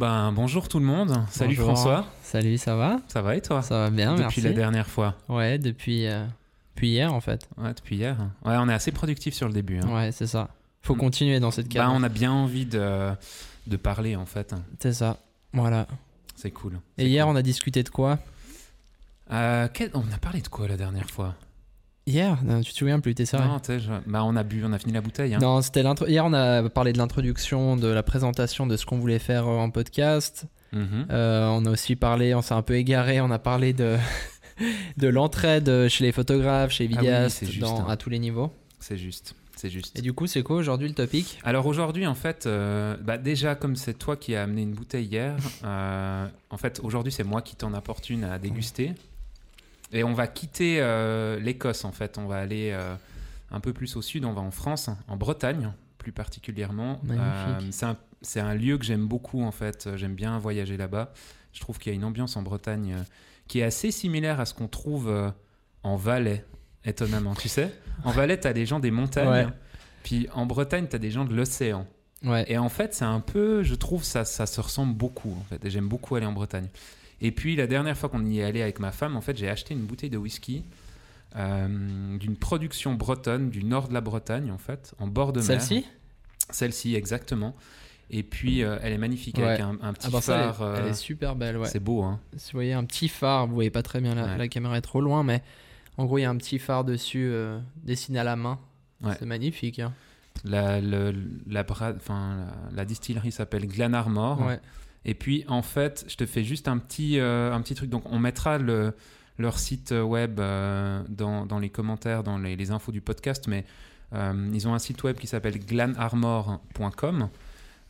Ben bonjour tout le monde. Salut Bonjour. François. Salut, ça va? Ça va et toi? Ça va bien, Depuis merci. la dernière fois. Ouais, depuis, euh, depuis hier en fait. Ouais, depuis hier. Ouais, on est assez productif sur le début. hein. Ouais, c'est ça. Faut Mm. continuer dans cette Bah, cadence. on a bien envie de, de parler en fait. C'est ça. Voilà. C'est cool. Et hier, on a discuté de quoi? Euh, quel- On a parlé de quoi la dernière fois? Hier Non, Tu te souviens plus, t'es sérieux Non, je- bah, on a bu, on a fini la bouteille. hein. Non, c'était l'intro. Hier, on a parlé de l'introduction, de la présentation de ce qu'on voulait faire euh, en podcast. Mhm. Euh, on a aussi parlé, on s'est un peu égaré, on a parlé de, de l'entraide chez les photographes, chez les Ah oui, vidéastes, c'est juste, dans- hein. à tous les niveaux. C'est juste. C'est juste. Et du coup, c'est quoi aujourd'hui le topic? Alors aujourd'hui, en fait, euh, bah, déjà comme c'est toi qui as amené une bouteille hier, euh, en fait aujourd'hui c'est moi qui t'en apporte une à déguster. Et on va quitter euh, l'Écosse en fait, on va aller euh, un peu plus au sud, on va en France, en Bretagne plus particulièrement. Euh, c'est un, lieu que j'aime beaucoup en fait, j'aime bien voyager là-bas. Je trouve qu'il y a une ambiance en Bretagne qui est assez similaire à ce qu'on trouve en Valais, étonnamment. Tu sais, en Valais, tu as des gens des montagnes. Ouais. Puis en Bretagne, tu as des gens de l'océan. Ouais. Et en fait, c'est un peu, je trouve, ça, ça se ressemble beaucoup. En fait, et j'aime beaucoup aller en Bretagne. Et puis la dernière fois qu'on y est allé avec ma femme, en fait, j'ai acheté une bouteille de whisky euh, d'une production bretonne du nord de la Bretagne, en fait, en bord de mer. Celle-ci? Celle-ci, exactement. Et puis, euh, elle est magnifique Ouais. avec un, un petit Ah bah ça, elle est- phare. elle, euh, est super belle, ouais. C'est beau, hein. Si vous voyez un petit phare, vous voyez pas très bien, la, Ouais. la caméra est trop loin, mais en gros, il y a un petit phare dessus euh, dessiné à la main. Ouais. C'est magnifique. hein. La, le- la, bra- enfin, la, la distillerie s'appelle Glenarmor. Ouais. Et puis, en fait, je te fais juste un petit, euh, un petit truc. Donc, on mettra le, leur site web euh, dans, dans les commentaires, dans les, les infos du podcast. Mais euh, ils ont un site web qui s'appelle glanarmor.com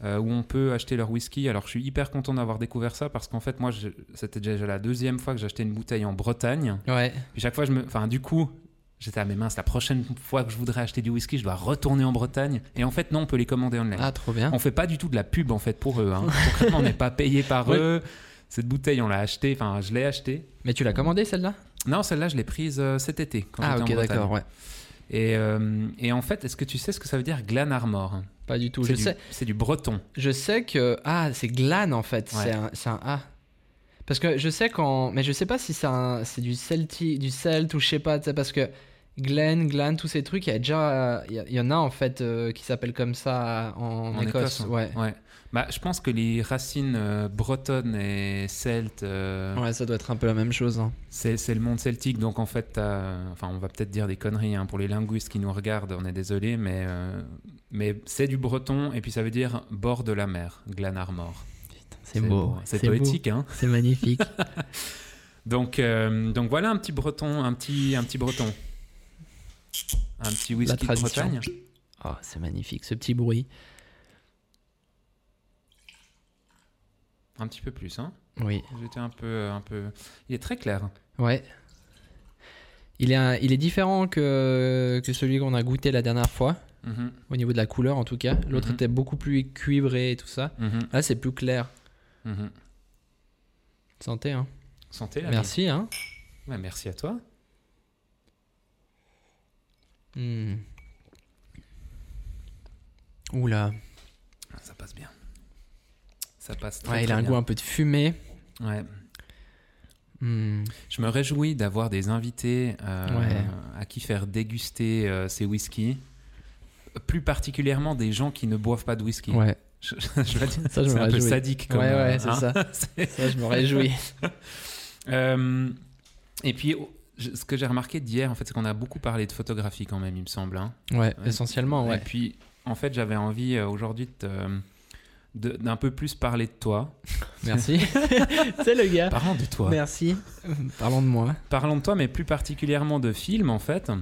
euh, où on peut acheter leur whisky. Alors, je suis hyper content d'avoir découvert ça parce qu'en fait, moi, je- c'était déjà la deuxième fois que j'achetais une bouteille en Bretagne. Ouais. Puis chaque fois, je me. Enfin, du coup. J'étais à mes mains, la prochaine fois que je voudrais acheter du whisky, je dois retourner en Bretagne. Et en fait, non, on peut les commander online. Ah, trop bien. On fait pas du tout de la pub en fait pour eux. Hein. Concrètement, on n'est pas payé par eux. Cette bouteille, on l'a achetée. Enfin, je l'ai achetée. Mais tu l'as commandé celle-là? Non, celle-là, je l'ai prise euh, cet été. Quand Ah, ok, d'accord, ouais. Et, euh, et en fait, est-ce que tu sais ce que ça veut dire Glanarmor Pas du tout. C'est Je du, sais, c'est du breton. je sais que. Ah, c'est Glan en fait. Ouais. C'est un, c'est un A. Parce que je sais quand. Mais je sais pas si c'est c'est du celti, du celt ou je sais pas, tu sais, parce que. Glen, Glan, tous ces trucs, il y a déjà. Il y, en a en fait euh, qui s'appellent comme ça en, En Écosse. Écosse, Ouais. Ouais. Bah, je pense que les racines euh, bretonnes et celtes, euh, Ouais, ça doit être un peu la même chose. hein. c'est, c'est le monde celtique. Donc en fait, t'as- enfin, on va peut-être dire des conneries hein, pour les linguistes qui nous regardent. On est désolé, mais euh, mais c'est du breton et puis ça veut dire bord de la mer, Glanarmor. C'est beau. C'est poétique, hein. C'est magnifique. Donc, euh, donc voilà un petit breton, un petit, un petit breton. Un petit whisky de. Bretagne. Oh, c'est magnifique, ce petit bruit. Un petit peu plus, hein. Oui. J'étais un peu, un peu. Il est très clair. Ouais. Il est, un- il est différent que, que celui qu'on a goûté la dernière fois, Mhm, au niveau de la couleur en tout cas. L'autre Mhm. était beaucoup plus cuivré et tout ça. mhm, Là, c'est plus clair. Santé, hein. Santé, là. Merci, hein. Merci à toi. Hmm. Oula. Ça passe bien. Ça passe très, Ouais, il a un bien. goût un peu de fumée. Ouais. Hmm. Je me réjouis d'avoir des invités euh, Ouais. à qui faire déguster euh, ces whiskies. Plus particulièrement des gens qui ne boivent pas de whisky. Ouais, Je, je vais dire, ça, je c'est me un peu sadique comme. Ouais, ouais, euh, c'est hein. ça. C'est- Ça, je me réjouis. Euh, et puis, je- ce que j'ai remarqué d'hier, en fait, c'est qu'on a beaucoup parlé de photographie quand même, il me semble. hein. Ouais, Ouais. essentiellement, Et ouais. puis, en fait, j'avais envie euh, aujourd'hui de d'un peu plus parler de toi. Merci. c'est le gars. Parlons de toi. Merci. Parlons de moi. Parlons de toi, mais plus particulièrement de films, en fait.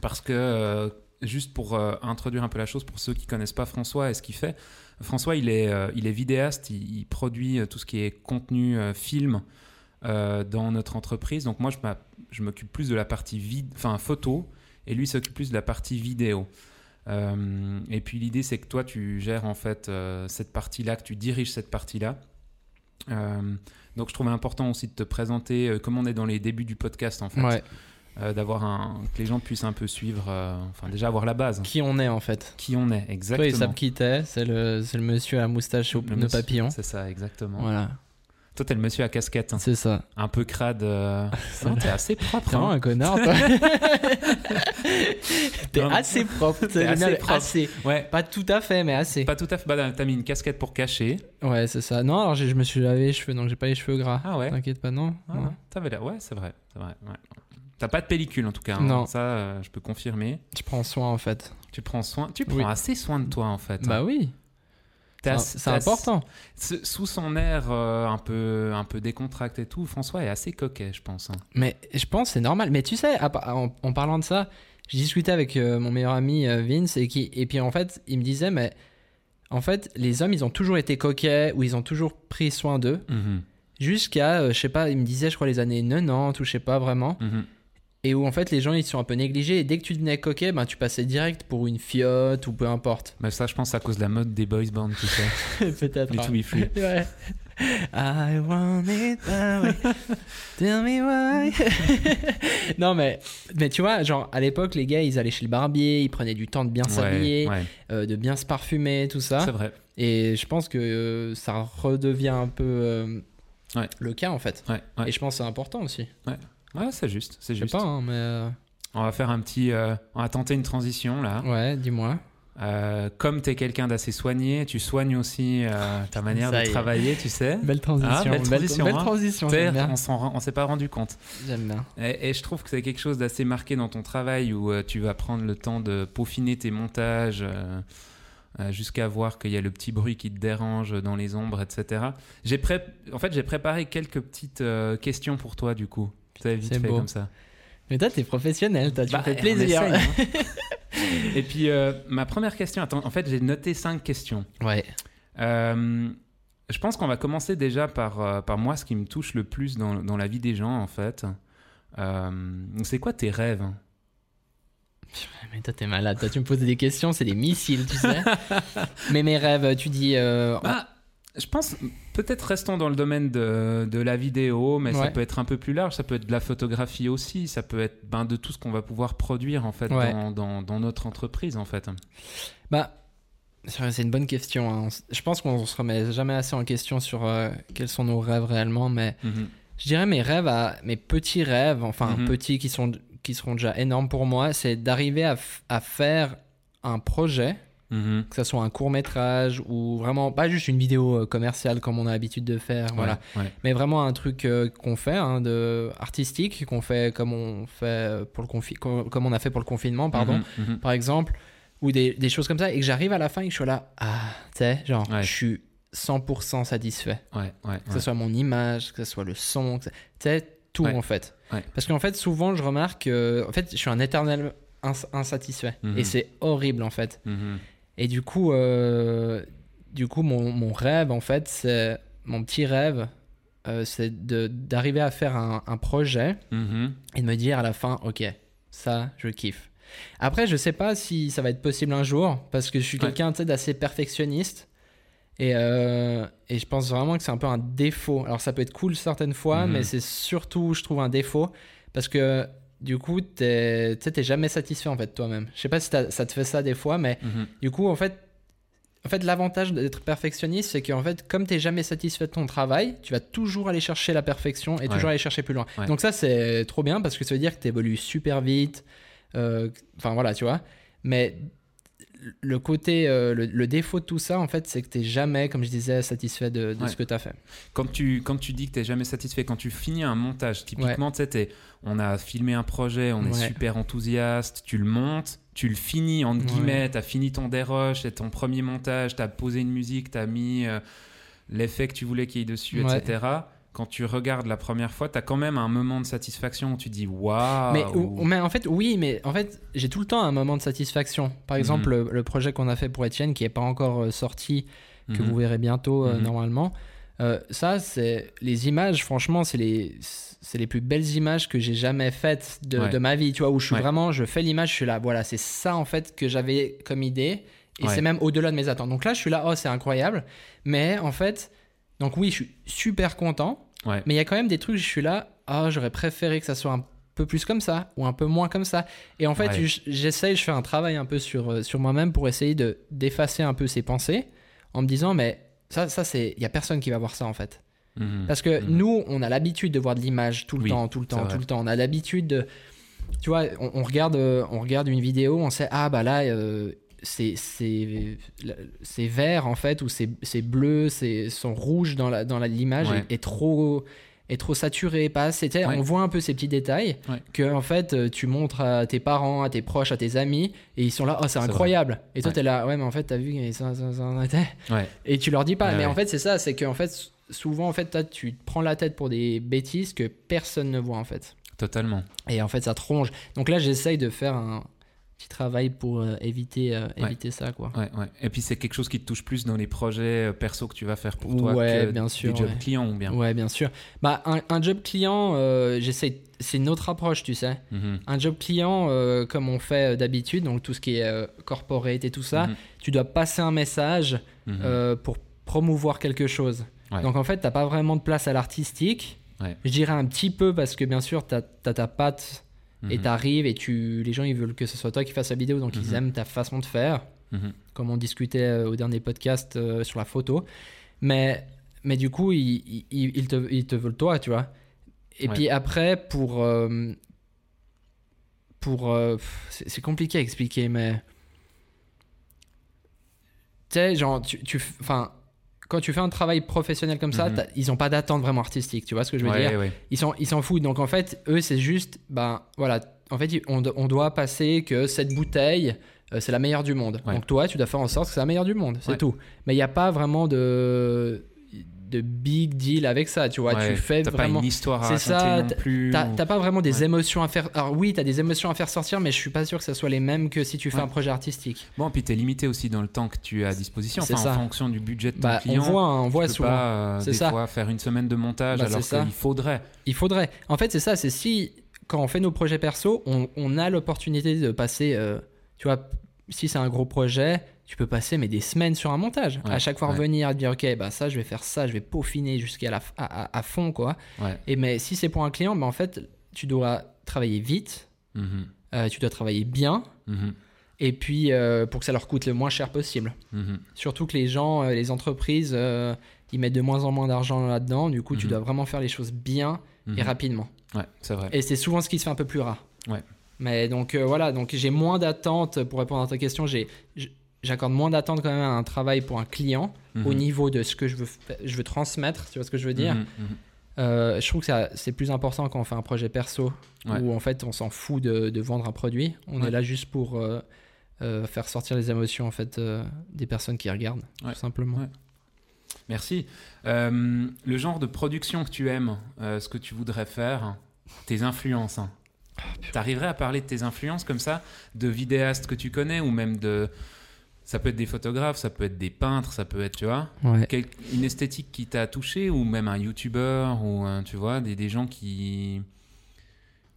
Parce que, euh, juste pour euh, introduire un peu la chose, pour ceux qui connaissent pas François et ce qu'il fait, François, il est, euh, il est vidéaste, il, il produit tout ce qui est contenu film euh, dans notre entreprise. Donc moi, je m'occupe plus de la partie enfin, photo, et lui s'occupe plus de la partie vidéo. Euh, et puis l'idée, c'est que toi, tu gères en fait euh, cette partie-là, que tu diriges cette partie-là. Donc je trouvais important aussi de te présenter, comme on est dans les débuts du podcast en fait. Ouais. euh, d'avoir un que les gens puissent un peu suivre, euh, enfin déjà avoir la base, Qui on est en fait. qui on est exactement. ils savent qui t'es. C'est le, monsieur à la moustache au papillon. C'est ça, exactement. Voilà, Toi, t'es le monsieur à casquette, hein. c'est ça. un peu crade. euh, Non, t'es assez propre. Vraiment hein. un connard, toi. T'es assez propre. T'es assez propre. assez. Ouais. Pas tout à fait, mais assez. Pas tout à fait. Bah, t'as mis une casquette pour cacher. Ouais, c'est ça. Non, alors je me suis lavé les cheveux, donc j'ai pas les cheveux gras. Ah ouais. T'inquiète pas, non. Ah, Non. non, T'avais l'air. Ouais, c'est vrai. C'est vrai. ouais. T'as pas de pellicule en tout cas. hein. Non. Ça, euh, je peux confirmer. Je prends soin en fait. Tu prends soin. Tu prends Oui. assez soin de toi en fait. Bah oui, T'es c'est important. Sous son air euh, un peu, un peu décontracté et tout, François est assez coquet, je pense. hein. Mais je pense que c'est normal. Mais tu sais, en, en parlant de ça, j'ai discuté avec euh, mon meilleur ami euh, Vince et, qui, et puis en fait, il me disait, mais en fait, les hommes, ils ont toujours été coquets ou ils ont toujours pris soin d'eux Mhm, jusqu'à, je sais pas, il me disait, je crois, les années 90 ou je sais pas vraiment. mhm. Et où en fait, les gens, ils sont un peu négligés et dès que tu devenais coquet, ben, tu passais direct pour une fiotte ou peu importe. Mais ça, je pense, à cause de la mode des boys bands, tu sais. Peut-être. Les hein. Free. Ouais. I want it. Tell me why. non, mais, mais tu vois, genre à l'époque, les gars, ils allaient chez le barbier, ils prenaient du temps de bien s'habiller, Ouais, ouais, euh, de bien se parfumer, tout ça. c'est vrai. Et je pense que euh, ça redevient un peu euh, le cas en fait. Ouais, ouais. Et je pense que c'est important aussi. Ouais, c'est juste, c'est Je sais juste. pas, hein, mais. euh, On va faire un petit, euh, on va tenter une transition là. Ouais, dis-moi. Euh, comme tu es quelqu'un d'assez soigné, tu soignes aussi euh, ta manière de travailler, tu sais. Belle transition. Ah, belle transition, Belle, hein. transition, on s'est pas rendu compte. J'aime bien. Et, et je trouve que c'est quelque chose d'assez marqué dans ton travail où euh, tu vas prendre le temps de peaufiner tes montages jusqu'à voir qu'il y a le petit bruit qui te dérange dans les ombres, etc. J'ai En fait, j'ai préparé quelques petites questions pour toi, du coup. Tu sais, vite C'est fait beau. comme ça. Mais toi, t'es professionnel, toi, tu Bah, me fais plaisir. essaye, hein. Et puis, euh, ma première question, attends, en fait, j'ai noté cinq questions. ouais. Euh, je pense qu'on va commencer déjà par, euh, par moi, ce qui me touche le plus dans, dans la vie des gens, en fait. Euh, c'est quoi tes rêves? Mais toi, t'es malade. Toi, tu me poses des questions, c'est des missiles, tu sais. mais mes rêves, tu dis. euh, Bah, je pense, peut-être restons dans le domaine de, de la vidéo, mais ça peut être un peu plus large. Ça peut être de la photographie aussi. Ça peut être ben, de tout ce qu'on va pouvoir produire, en fait, Ouais. dans, dans, dans notre entreprise, en fait. Bah, c'est une bonne question. hein. Je pense qu'on se remet jamais assez en question sur euh, quels sont nos rêves réellement, mais Mhm. je dirais mes rêves, à, mes petits rêves, enfin Mhm. petits qui, sont, qui seront déjà énormes pour moi, c'est d'arriver à faire un projet, Mhm. que ce soit un court métrage ou vraiment pas juste une vidéo euh, commerciale comme on a l'habitude de faire, voilà. Ouais. Mais vraiment un truc euh, qu'on fait, hein, de artistique, qu'on fait comme on fait pour le confi- comme on a fait pour le confinement, pardon, Mhm, mhm. par exemple, ou des, des choses comme ça, et que j'arrive à la fin et que je suis là, ah, tu sais, genre, Ouais. je suis 100% satisfait. Que ce soit mon image, que ce soit le son, tu sais, tout en fait. Parce qu'en fait, souvent, je remarque que, en fait, je suis un éternel ins- insatisfait. Et c'est horrible, en fait. Et du coup, euh, du coup mon, mon rêve, en fait, c'est mon petit rêve, euh, c'est d'arriver à faire un, un projet Mhm. et de me dire à la fin, ok, ça, je kiffe. Après, je sais pas si ça va être possible un jour parce que je suis Ouais. quelqu'un d'assez perfectionniste. Et, euh, et je pense vraiment que c'est un peu un défaut. Alors, ça peut être cool certaines fois, Mhm. mais c'est surtout, je trouve, un défaut parce que du coup, tu t'es jamais satisfait en fait toi-même. Je sais pas si ça te fait ça des fois, mais Mhm. du coup, en fait, en fait l'avantage d'être perfectionniste, c'est qu'en fait, comme tu n'es jamais satisfait de ton travail, tu vas toujours aller chercher la perfection et Ouais. toujours aller chercher plus loin. Ouais. Donc ça, c'est trop bien parce que ça veut dire que tu évolues super vite. Euh, Enfin, voilà, tu vois. Mais le côté, euh, le, le défaut de tout ça, en fait, c'est que tu n'es jamais, comme je disais, satisfait de, de Ouais. ce que tu as fait. Quand tu, quand tu dis que tu n'es jamais satisfait, quand tu finis un montage, typiquement, tu sais, on a filmé un projet, on est Ouais. super enthousiaste, tu le montes, tu le finis, entre Ouais. guillemets, tu as fini ton dérush, c'est ton premier montage, tu as posé une musique, tu as mis euh, l'effet que tu voulais qu'il y ait dessus, Ouais. etc. Quand tu regardes la première fois, tu as quand même un moment de satisfaction où tu dis waouh. Mais, ou- mais en fait, oui, mais en fait, j'ai tout le temps un moment de satisfaction. Par exemple, Mhm. le, le projet qu'on a fait pour Étienne, qui n'est pas encore euh, sorti, que Mhm. vous verrez bientôt euh, Mhm. normalement. Euh, ça, c'est les images, franchement, c'est les, c'est les plus belles images que j'ai jamais faites de, Ouais. de ma vie, tu vois, où je suis Ouais. vraiment, je fais l'image, je suis là, voilà, c'est ça en fait que j'avais comme idée, et Ouais. c'est même au-delà de mes attentes. Donc là, je suis là, oh, c'est incroyable, mais en fait, donc oui, je suis super content, Ouais. mais il y a quand même des trucs, je suis là, ah, j'aurais préféré que ça soit un peu plus comme ça ou un peu moins comme ça. Et en fait, Ouais. j'essaye, je fais un travail un peu sur, euh, sur moi-même pour essayer de d'effacer un peu ces pensées en me disant, mais ça, ça c'est, il y a personne qui va voir ça en fait. Mhm. Parce que Mhm. nous, on a l'habitude de voir de l'image tout le Oui, temps, tout le temps, tout le temps. On a l'habitude de, tu vois, on, on regarde, euh, on regarde une vidéo, on sait ah bah là. euh, c'est c'est c'est vert en fait ou c'est c'est bleu c'est sont rouges dans la dans l'image Ouais. est, est trop est trop saturé pas assez Tu Ouais. on voit un peu ces petits détails Ouais. que en fait tu montres à tes parents à tes proches à tes amis et ils sont là oh c'est incroyable et toi Ouais. t'es là ouais mais en fait t'as vu ça, ça, ça et tu leur dis pas mais en fait c'est ça c'est qu'en fait souvent en fait toi, tu te prends la tête pour des bêtises que personne ne voit en fait Totalement. et en fait ça te ronge donc là j'essaye de faire un petit travail pour euh, éviter euh, Ouais. éviter ça quoi Ouais, ouais. Et puis c'est quelque chose qui te touche plus dans les projets euh, perso que tu vas faire pour toi Ouais, que bien sûr, des jobs clients ou bien? Ouais, bien sûr. Bah, un, un job client, euh, j'essaie. C'est une autre approche, tu sais. Mhm. Un job client, comme on fait d'habitude, donc tout ce qui est corporate et tout ça, Mhm. tu dois passer un message Mhm. euh, pour promouvoir quelque chose. Donc en fait, t'as pas vraiment de place à l'artistique. Je dirais un petit peu parce que bien sûr, t'as as ta patte et Mhm. t'arrives et tu, les gens ils veulent que ce soit toi qui fasses la vidéo, donc ils Mhm. aiment ta façon de faire Mhm. comme on discutait euh, au dernier podcast euh, sur la photo. Mais, mais du coup, ils, ils, ils te, ils te veulent toi, tu vois. Et Ouais. puis après, pour. euh, pour euh, c'est compliqué à expliquer, mais. Tu sais, genre, tu. tu enfin. Quand tu fais un travail professionnel comme ça, Mhm. ils n'ont pas d'attente vraiment artistique, tu vois ce que je veux Ouais, dire ouais. ils s'en ils s'en foutent. Donc en fait, eux, c'est juste, ben voilà, en fait, on, do- on doit passer que cette bouteille, euh, c'est la meilleure du monde. Ouais. Donc toi, tu dois faire en sorte que c'est la meilleure du monde, c'est tout. Mais il n'y a pas vraiment de, de big deal avec ça, tu vois. Ouais, tu fais vraiment. pas une histoire à C'est ça, t'as- pas vraiment des Ouais. émotions à faire. Alors oui, t'as des émotions à faire sortir, mais je suis pas sûr que ce soit les mêmes que si tu fais Ouais. un projet artistique. Bon, puis t'es limité aussi dans le temps que tu as à disposition. C'est Enfin, ça. en fonction du budget de ton Bah, on client. voit, hein, on voit tu peux souvent. pas euh, des ça. fois faire une semaine de montage Bah, alors ça. qu'il faudrait. Il faudrait. En fait, c'est ça, c'est si, quand on fait nos projets perso, on, on a l'opportunité de passer, euh, tu vois, si c'est un gros projet, tu peux passer mais des semaines sur un montage. Ouais, à chaque fois ouais. revenir dire, ok, bah ça, je vais faire ça, je vais peaufiner jusqu'à la, à, à- à fond, quoi. Ouais. Et mais si c'est pour un client, bah en fait, tu dois travailler vite, Mhm. euh, tu dois travailler bien, Mhm. et puis euh, pour que ça leur coûte le moins cher possible. Mhm. Surtout que les gens, euh, les entreprises, ils mettent de moins en moins d'argent là-dedans. Du coup, tu dois vraiment faire les choses bien et rapidement. Ouais, c'est vrai. Et c'est souvent ce qui se fait un peu plus rare. Ouais. Mais donc voilà, donc j'ai moins d'attente pour répondre à ta question. J'ai, j'accorde moins d'attente quand même à un travail pour un client Mhm. au niveau de ce que je veux, je veux transmettre. Tu vois ce que je veux dire Mhm. Mhm. Euh, Je trouve que ça- c'est plus important quand on fait un projet perso Ouais. où en fait on s'en fout de, de vendre un produit. On Ouais. est là juste pour euh, euh, faire sortir les émotions en fait des personnes qui regardent, Ouais. tout simplement. Merci. Le genre de production que tu aimes, ce que tu voudrais faire, tes influences. hein. Ah, T'arriverais à parler de tes influences comme ça, de vidéastes que tu connais ou même de. Ça peut être des photographes, ça peut être des peintres, ça peut être, tu vois, Ouais. quel- une esthétique qui t'a touché ou même un youtubeur ou un- tu vois, des, des gens qui.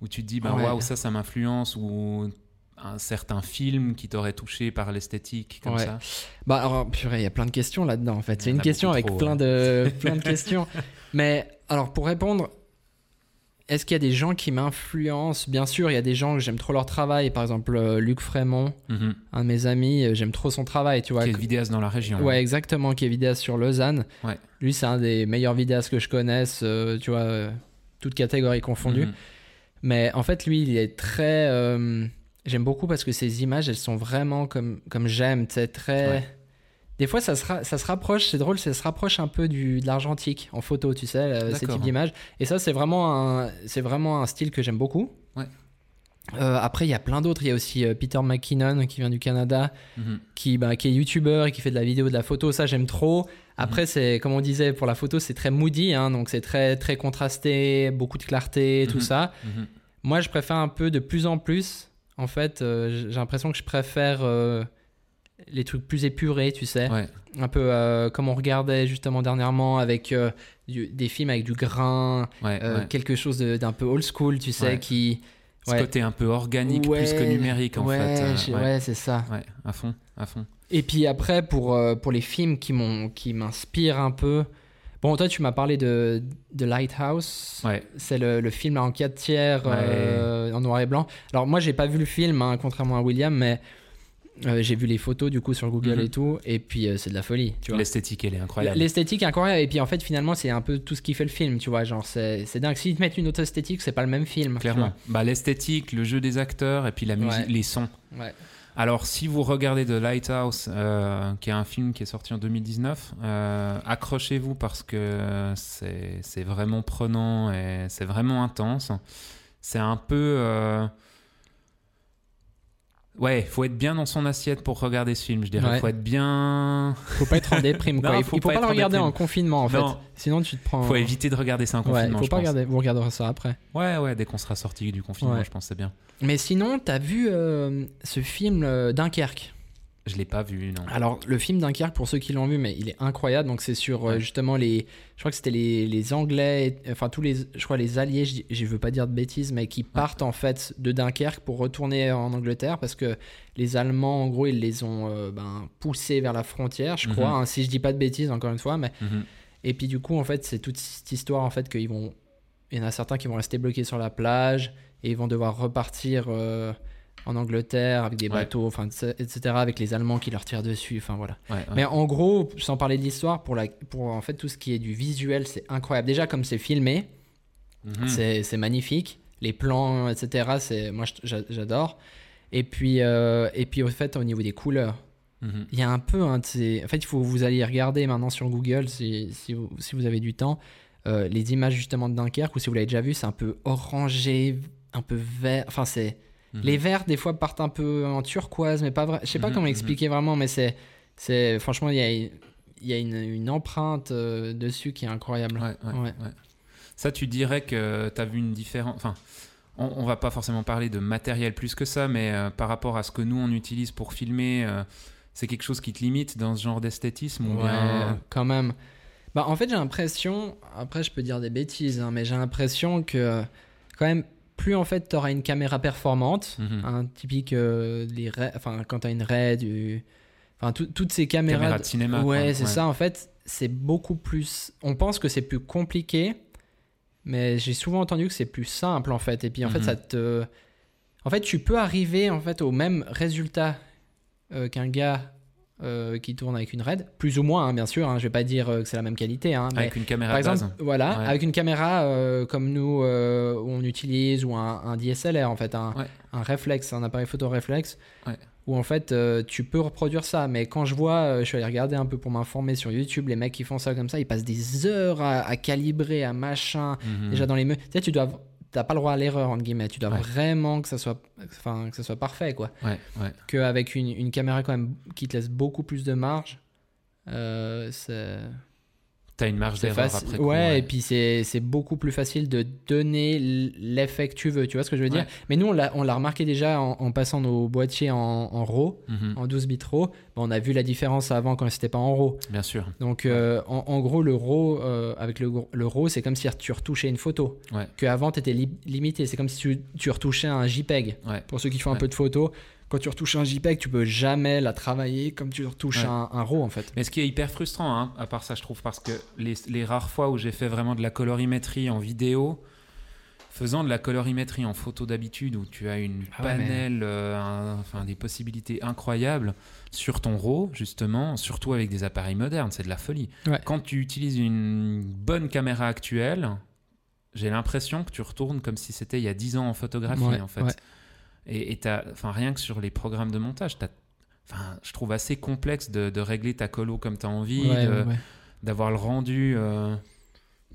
où tu te dis, bah Ouais. waouh, ça, ça m'influence ou un certain film qui t'aurait touché par l'esthétique comme Ouais. ça? Bah alors, purée, il y a plein de questions là-dedans en fait. C'est une question avec trop, plein, ouais. de, plein de questions. Mais alors, pour répondre, est-ce qu'il y a des gens qui m'influencent? Bien sûr, il y a des gens que j'aime trop leur travail. Par exemple, euh, Luc Frémont, Mhm. un de mes amis, euh, j'aime trop son travail, tu vois. Qui est vidéaste dans la région. Ouais, exactement, qui est vidéaste sur Lausanne. Ouais. Lui, c'est un des meilleurs vidéastes que je connaisse, euh, tu vois, toutes catégories confondues. Mhm. Mais en fait, lui, il est très. J'aime beaucoup parce que ses images, elles sont vraiment comme, comme j'aime, tu sais, très. Ouais. Des fois, ça se, ra- ça se rapproche, c'est drôle, ça se rapproche un peu du, de l'argentique en photo, tu sais, euh, ces types d'images. Et ça, c'est vraiment, un, c'est vraiment un style que j'aime beaucoup. Ouais. Euh, après, il y a plein d'autres. Il y a aussi euh, Peter McKinnon qui vient du Canada, Mhm. qui, bah, qui est youtubeur et qui fait de la vidéo, de la photo. Ça, j'aime trop. Après, c'est comme on disait pour la photo, c'est très moody, hein, donc c'est très, très contrasté, beaucoup de clarté, tout Mhm. ça. Moi, je préfère un peu de plus en plus. En fait, euh, j'ai l'impression que je préfère les trucs plus épurés, tu sais. Ouais. Un peu euh, comme on regardait justement dernièrement avec euh, du- des films avec du grain, Ouais, euh, ouais. quelque chose d'un peu old school, tu sais, qui. Ce côté un peu organique plus que numérique en fait. ouais. c'est ça. Ouais, à fond, à fond. Et puis après, pour, pour les films qui m'inspirent un peu, Bon, toi, tu m'as parlé de, de Lighthouse. Ouais. C'est le, le film en 4 tiers en noir et blanc. Alors, moi, j'ai pas vu le film, hein, contrairement à William, mais euh, j'ai vu les photos du coup sur Google Mhm. et tout. Et puis, euh, c'est de la folie. Tu vois. L'esthétique, elle est incroyable. L'esthétique est incroyable. Et puis, en fait, finalement, c'est un peu tout ce qui fait le film. Tu vois, genre, c'est dingue. S'ils te mettent une autre esthétique, c'est pas le même film. Clairement. Bah, l'esthétique, le jeu des acteurs et puis la musique, Ouais. les sons. Ouais. Alors, si vous regardez The Lighthouse, euh, qui est un film qui est sorti en 2019, euh, accrochez-vous parce que c'est c'est vraiment prenant et c'est vraiment intense. C'est un peu. Ouais, faut être bien dans son assiette pour regarder ce film, je dirais. Ouais. Faut être bien. Faut pas être en déprime. quoi. Non, il faut faut, il faut pas le regarder en confinement, en fait. Non. Sinon, tu te prends. Faut éviter de regarder ça en Ouais, confinement. faut je pas pense. regarder. Vous regarderez ça après. Ouais, ouais, dès qu'on sera sorti du confinement, Ouais. je pense que c'est bien. Mais sinon, t'as vu euh, ce film euh, Dunkerque? Je l'ai pas vu, non. Alors, le film Dunkerque, pour ceux qui l'ont vu, mais il est incroyable. Donc, c'est sur euh, justement les. Je crois que c'était les, les Anglais, et- enfin, tous les. Je crois les Alliés, je, je veux pas dire de bêtises, mais qui partent en fait de Dunkerque pour retourner en Angleterre parce que les Allemands, en gros, ils les ont euh, ben, poussés vers la frontière, je crois. Mhm. hein, si je dis pas de bêtises, encore une fois. Mais... Mhm. Et puis, du coup, en fait, c'est toute cette histoire en fait qu'ils vont. Il y en a certains qui vont rester bloqués sur la plage et ils vont devoir repartir. euh, en Angleterre avec des bateaux, enfin, etc., avec les Allemands qui leur tirent dessus, enfin voilà. Ouais, ouais. Mais en gros, sans parler de l'histoire, pour, la, pour en fait tout ce qui est du visuel, c'est incroyable. Déjà, comme c'est filmé, Mhm. c'est c'est magnifique. Les plans, etc., c'est moi j'adore. Et puis, euh, et puis, au fait, au niveau des couleurs, Mhm. il y a un peu. ces- En fait, il faut vous alliez regarder maintenant sur Google si, si, vous, si vous avez du temps. euh, les images justement de Dunkerque, ou si vous l'avez déjà vu, c'est un peu orangé, un peu vert. Enfin, c'est. Mhm. Les verts, des fois, partent un peu en turquoise, mais pas vrai. Je sais pas Mhm, comment mhm. expliquer vraiment, mais c'est. c'est Franchement, il y a, y a une, une empreinte euh, dessus qui est incroyable. Ouais, ouais, Ouais. ouais. Ça, tu dirais que tu as vu une différence. Enfin, on, on va pas forcément parler de matériel plus que ça, mais euh, par rapport à ce que nous on utilise pour filmer, euh, c'est quelque chose qui te limite dans ce genre d'esthétisme ou Ouais, bien... quand même. Bah, en fait, j'ai l'impression, après, je peux dire des bêtises, hein, mais j'ai l'impression que, quand même, plus en fait, tu auras une caméra performante, un typique, euh, les enfin, quand tu as une RAID, du- enfin, tout- toutes ces caméras. Caméra de cinéma, Ouais, c'est ouais. ça, en fait, c'est beaucoup plus. On pense que c'est plus compliqué, mais j'ai souvent entendu que c'est plus simple, en fait. Et puis, en fait, Mhm. ça te. En fait, tu peux arriver, en fait, au même résultat euh, qu'un gars. Euh, qui tourne avec une RAID, plus ou moins, hein, bien sûr. Hein, je vais pas dire euh, que c'est la même qualité, hein, mais Avec une caméra par base. exemple, voilà, Ouais. avec une caméra euh, comme nous, euh, on utilise, ou un, un DSLR, en fait, un, Ouais. un réflexe, un appareil photo réflexe, Ouais. où en fait, tu peux reproduire ça. Mais quand je vois, je suis allé regarder un peu pour m'informer sur YouTube, les mecs qui font ça comme ça, ils passent des heures à, à calibrer, à machin, Mhm. déjà dans les menus. Tu sais, tu dois, t'as pas le droit à l'erreur, entre guillemets. Tu dois Ouais. vraiment que ça soit, enfin, que ça soit parfait, quoi. Ouais, ouais. Qu'avec une, une caméra quand même qui te laisse beaucoup plus de marge, euh, c'est... T'as une marge d'erreur après coup, ouais, et puis c'est beaucoup plus facile de donner l'effet que tu veux. Tu vois ce que je veux dire? Ouais. Mais nous, on l'a remarqué déjà en, en passant nos boîtiers en, en RAW, Mhm. en 12 bits RAW. Bon, on a vu la différence avant quand c'était pas en RAW. Bien sûr. Donc, euh, en, en gros, le RAW, euh, avec le, le RAW, c'est comme si tu retouchais une photo. Ouais. Qu'avant, tu étais limité. C'est comme si tu, tu retouchais un JPEG. Ouais. Pour ceux qui font un Ouais. peu de photos, quand tu retouches un JPEG, tu peux jamais la travailler comme tu retouches Ouais. un, un RAW, en fait. Mais ce qui est hyper frustrant, hein, à part ça, je trouve, parce que les, les rares fois où j'ai fait vraiment de la colorimétrie en vidéo, faisant de la colorimétrie en photo d'habitude, où tu as une Ah ouais, mais- panel, euh, un- enfin des possibilités incroyables sur ton RAW, justement, surtout avec des appareils modernes, c'est de la folie. Ouais. Quand tu utilises une bonne caméra actuelle, j'ai l'impression que tu retournes comme si c'était il y a 10 ans en photographie, Ouais, en fait. Et, enfin, rien que sur les programmes de montage, t'as- enfin, je trouve assez complexe de, de régler ta colo comme tu as envie, Ouais, ouais, d'avoir le rendu. euh,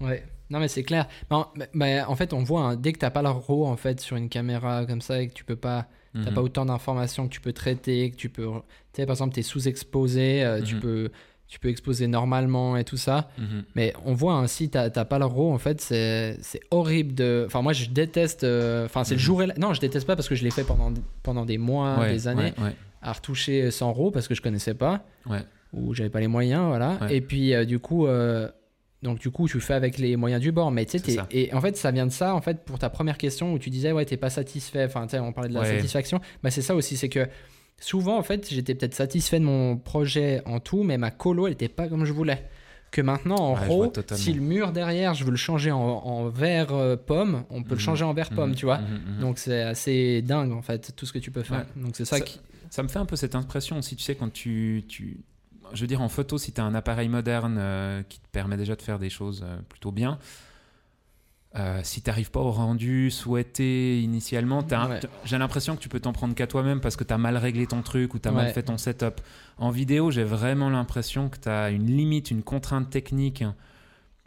Ouais, non mais c'est clair. Non, mais- mais en fait, on voit hein, dès que t'as pas le RAW en fait sur une caméra comme ça et que tu peux pas, t'as mhm. pas autant d'informations que tu peux traiter, que tu peux, tu sais par exemple, t'es sous-exposé, euh, tu Mhm. peux, tu peux exposer normalement et tout ça. Mhm. Mais on voit hein, si t'as pas le RAW en fait, c'est c'est horrible de. Enfin moi je déteste. euh, Enfin c'est le Mhm. jour et la... non je déteste pas parce que je l'ai fait pendant pendant des mois, Ouais, des années ouais, ouais, à retoucher sans RAW parce que je connaissais pas ouais. ou j'avais pas les moyens, voilà. Et puis euh, du coup, euh, donc du coup, tu fais avec les moyens du bord. Mais tu sais, et en fait, ça vient de ça, en fait, pour ta première question où tu disais ouais, t'es pas satisfait. Enfin, on parlait de la satisfaction. Bah c'est ça aussi, c'est que souvent, en fait, j'étais peut-être satisfait de mon projet en tout, mais ma colo, elle était pas comme je voulais. que maintenant en Ouais, totalement. si le mur derrière, je veux le changer en, en vert euh, pomme, on peut le Mhm. changer en vert pomme, Mhm, tu vois. mhm. Donc c'est assez dingue en fait tout ce que tu peux faire. Ouais. Donc c'est ça, Ça- qui. Ça me fait un peu cette impression aussi, tu sais, quand tu. tu... Je veux dire, en photo, si tu as un appareil moderne euh, qui te permet déjà de faire des choses euh, plutôt bien, euh, si tu n'arrives pas au rendu souhaité initialement, Ouais. j'ai l'impression que tu peux t'en prendre qu'à toi-même parce que tu as mal réglé ton truc ou tu as mal fait ton setup. En vidéo, j'ai vraiment l'impression que tu as une limite, une contrainte technique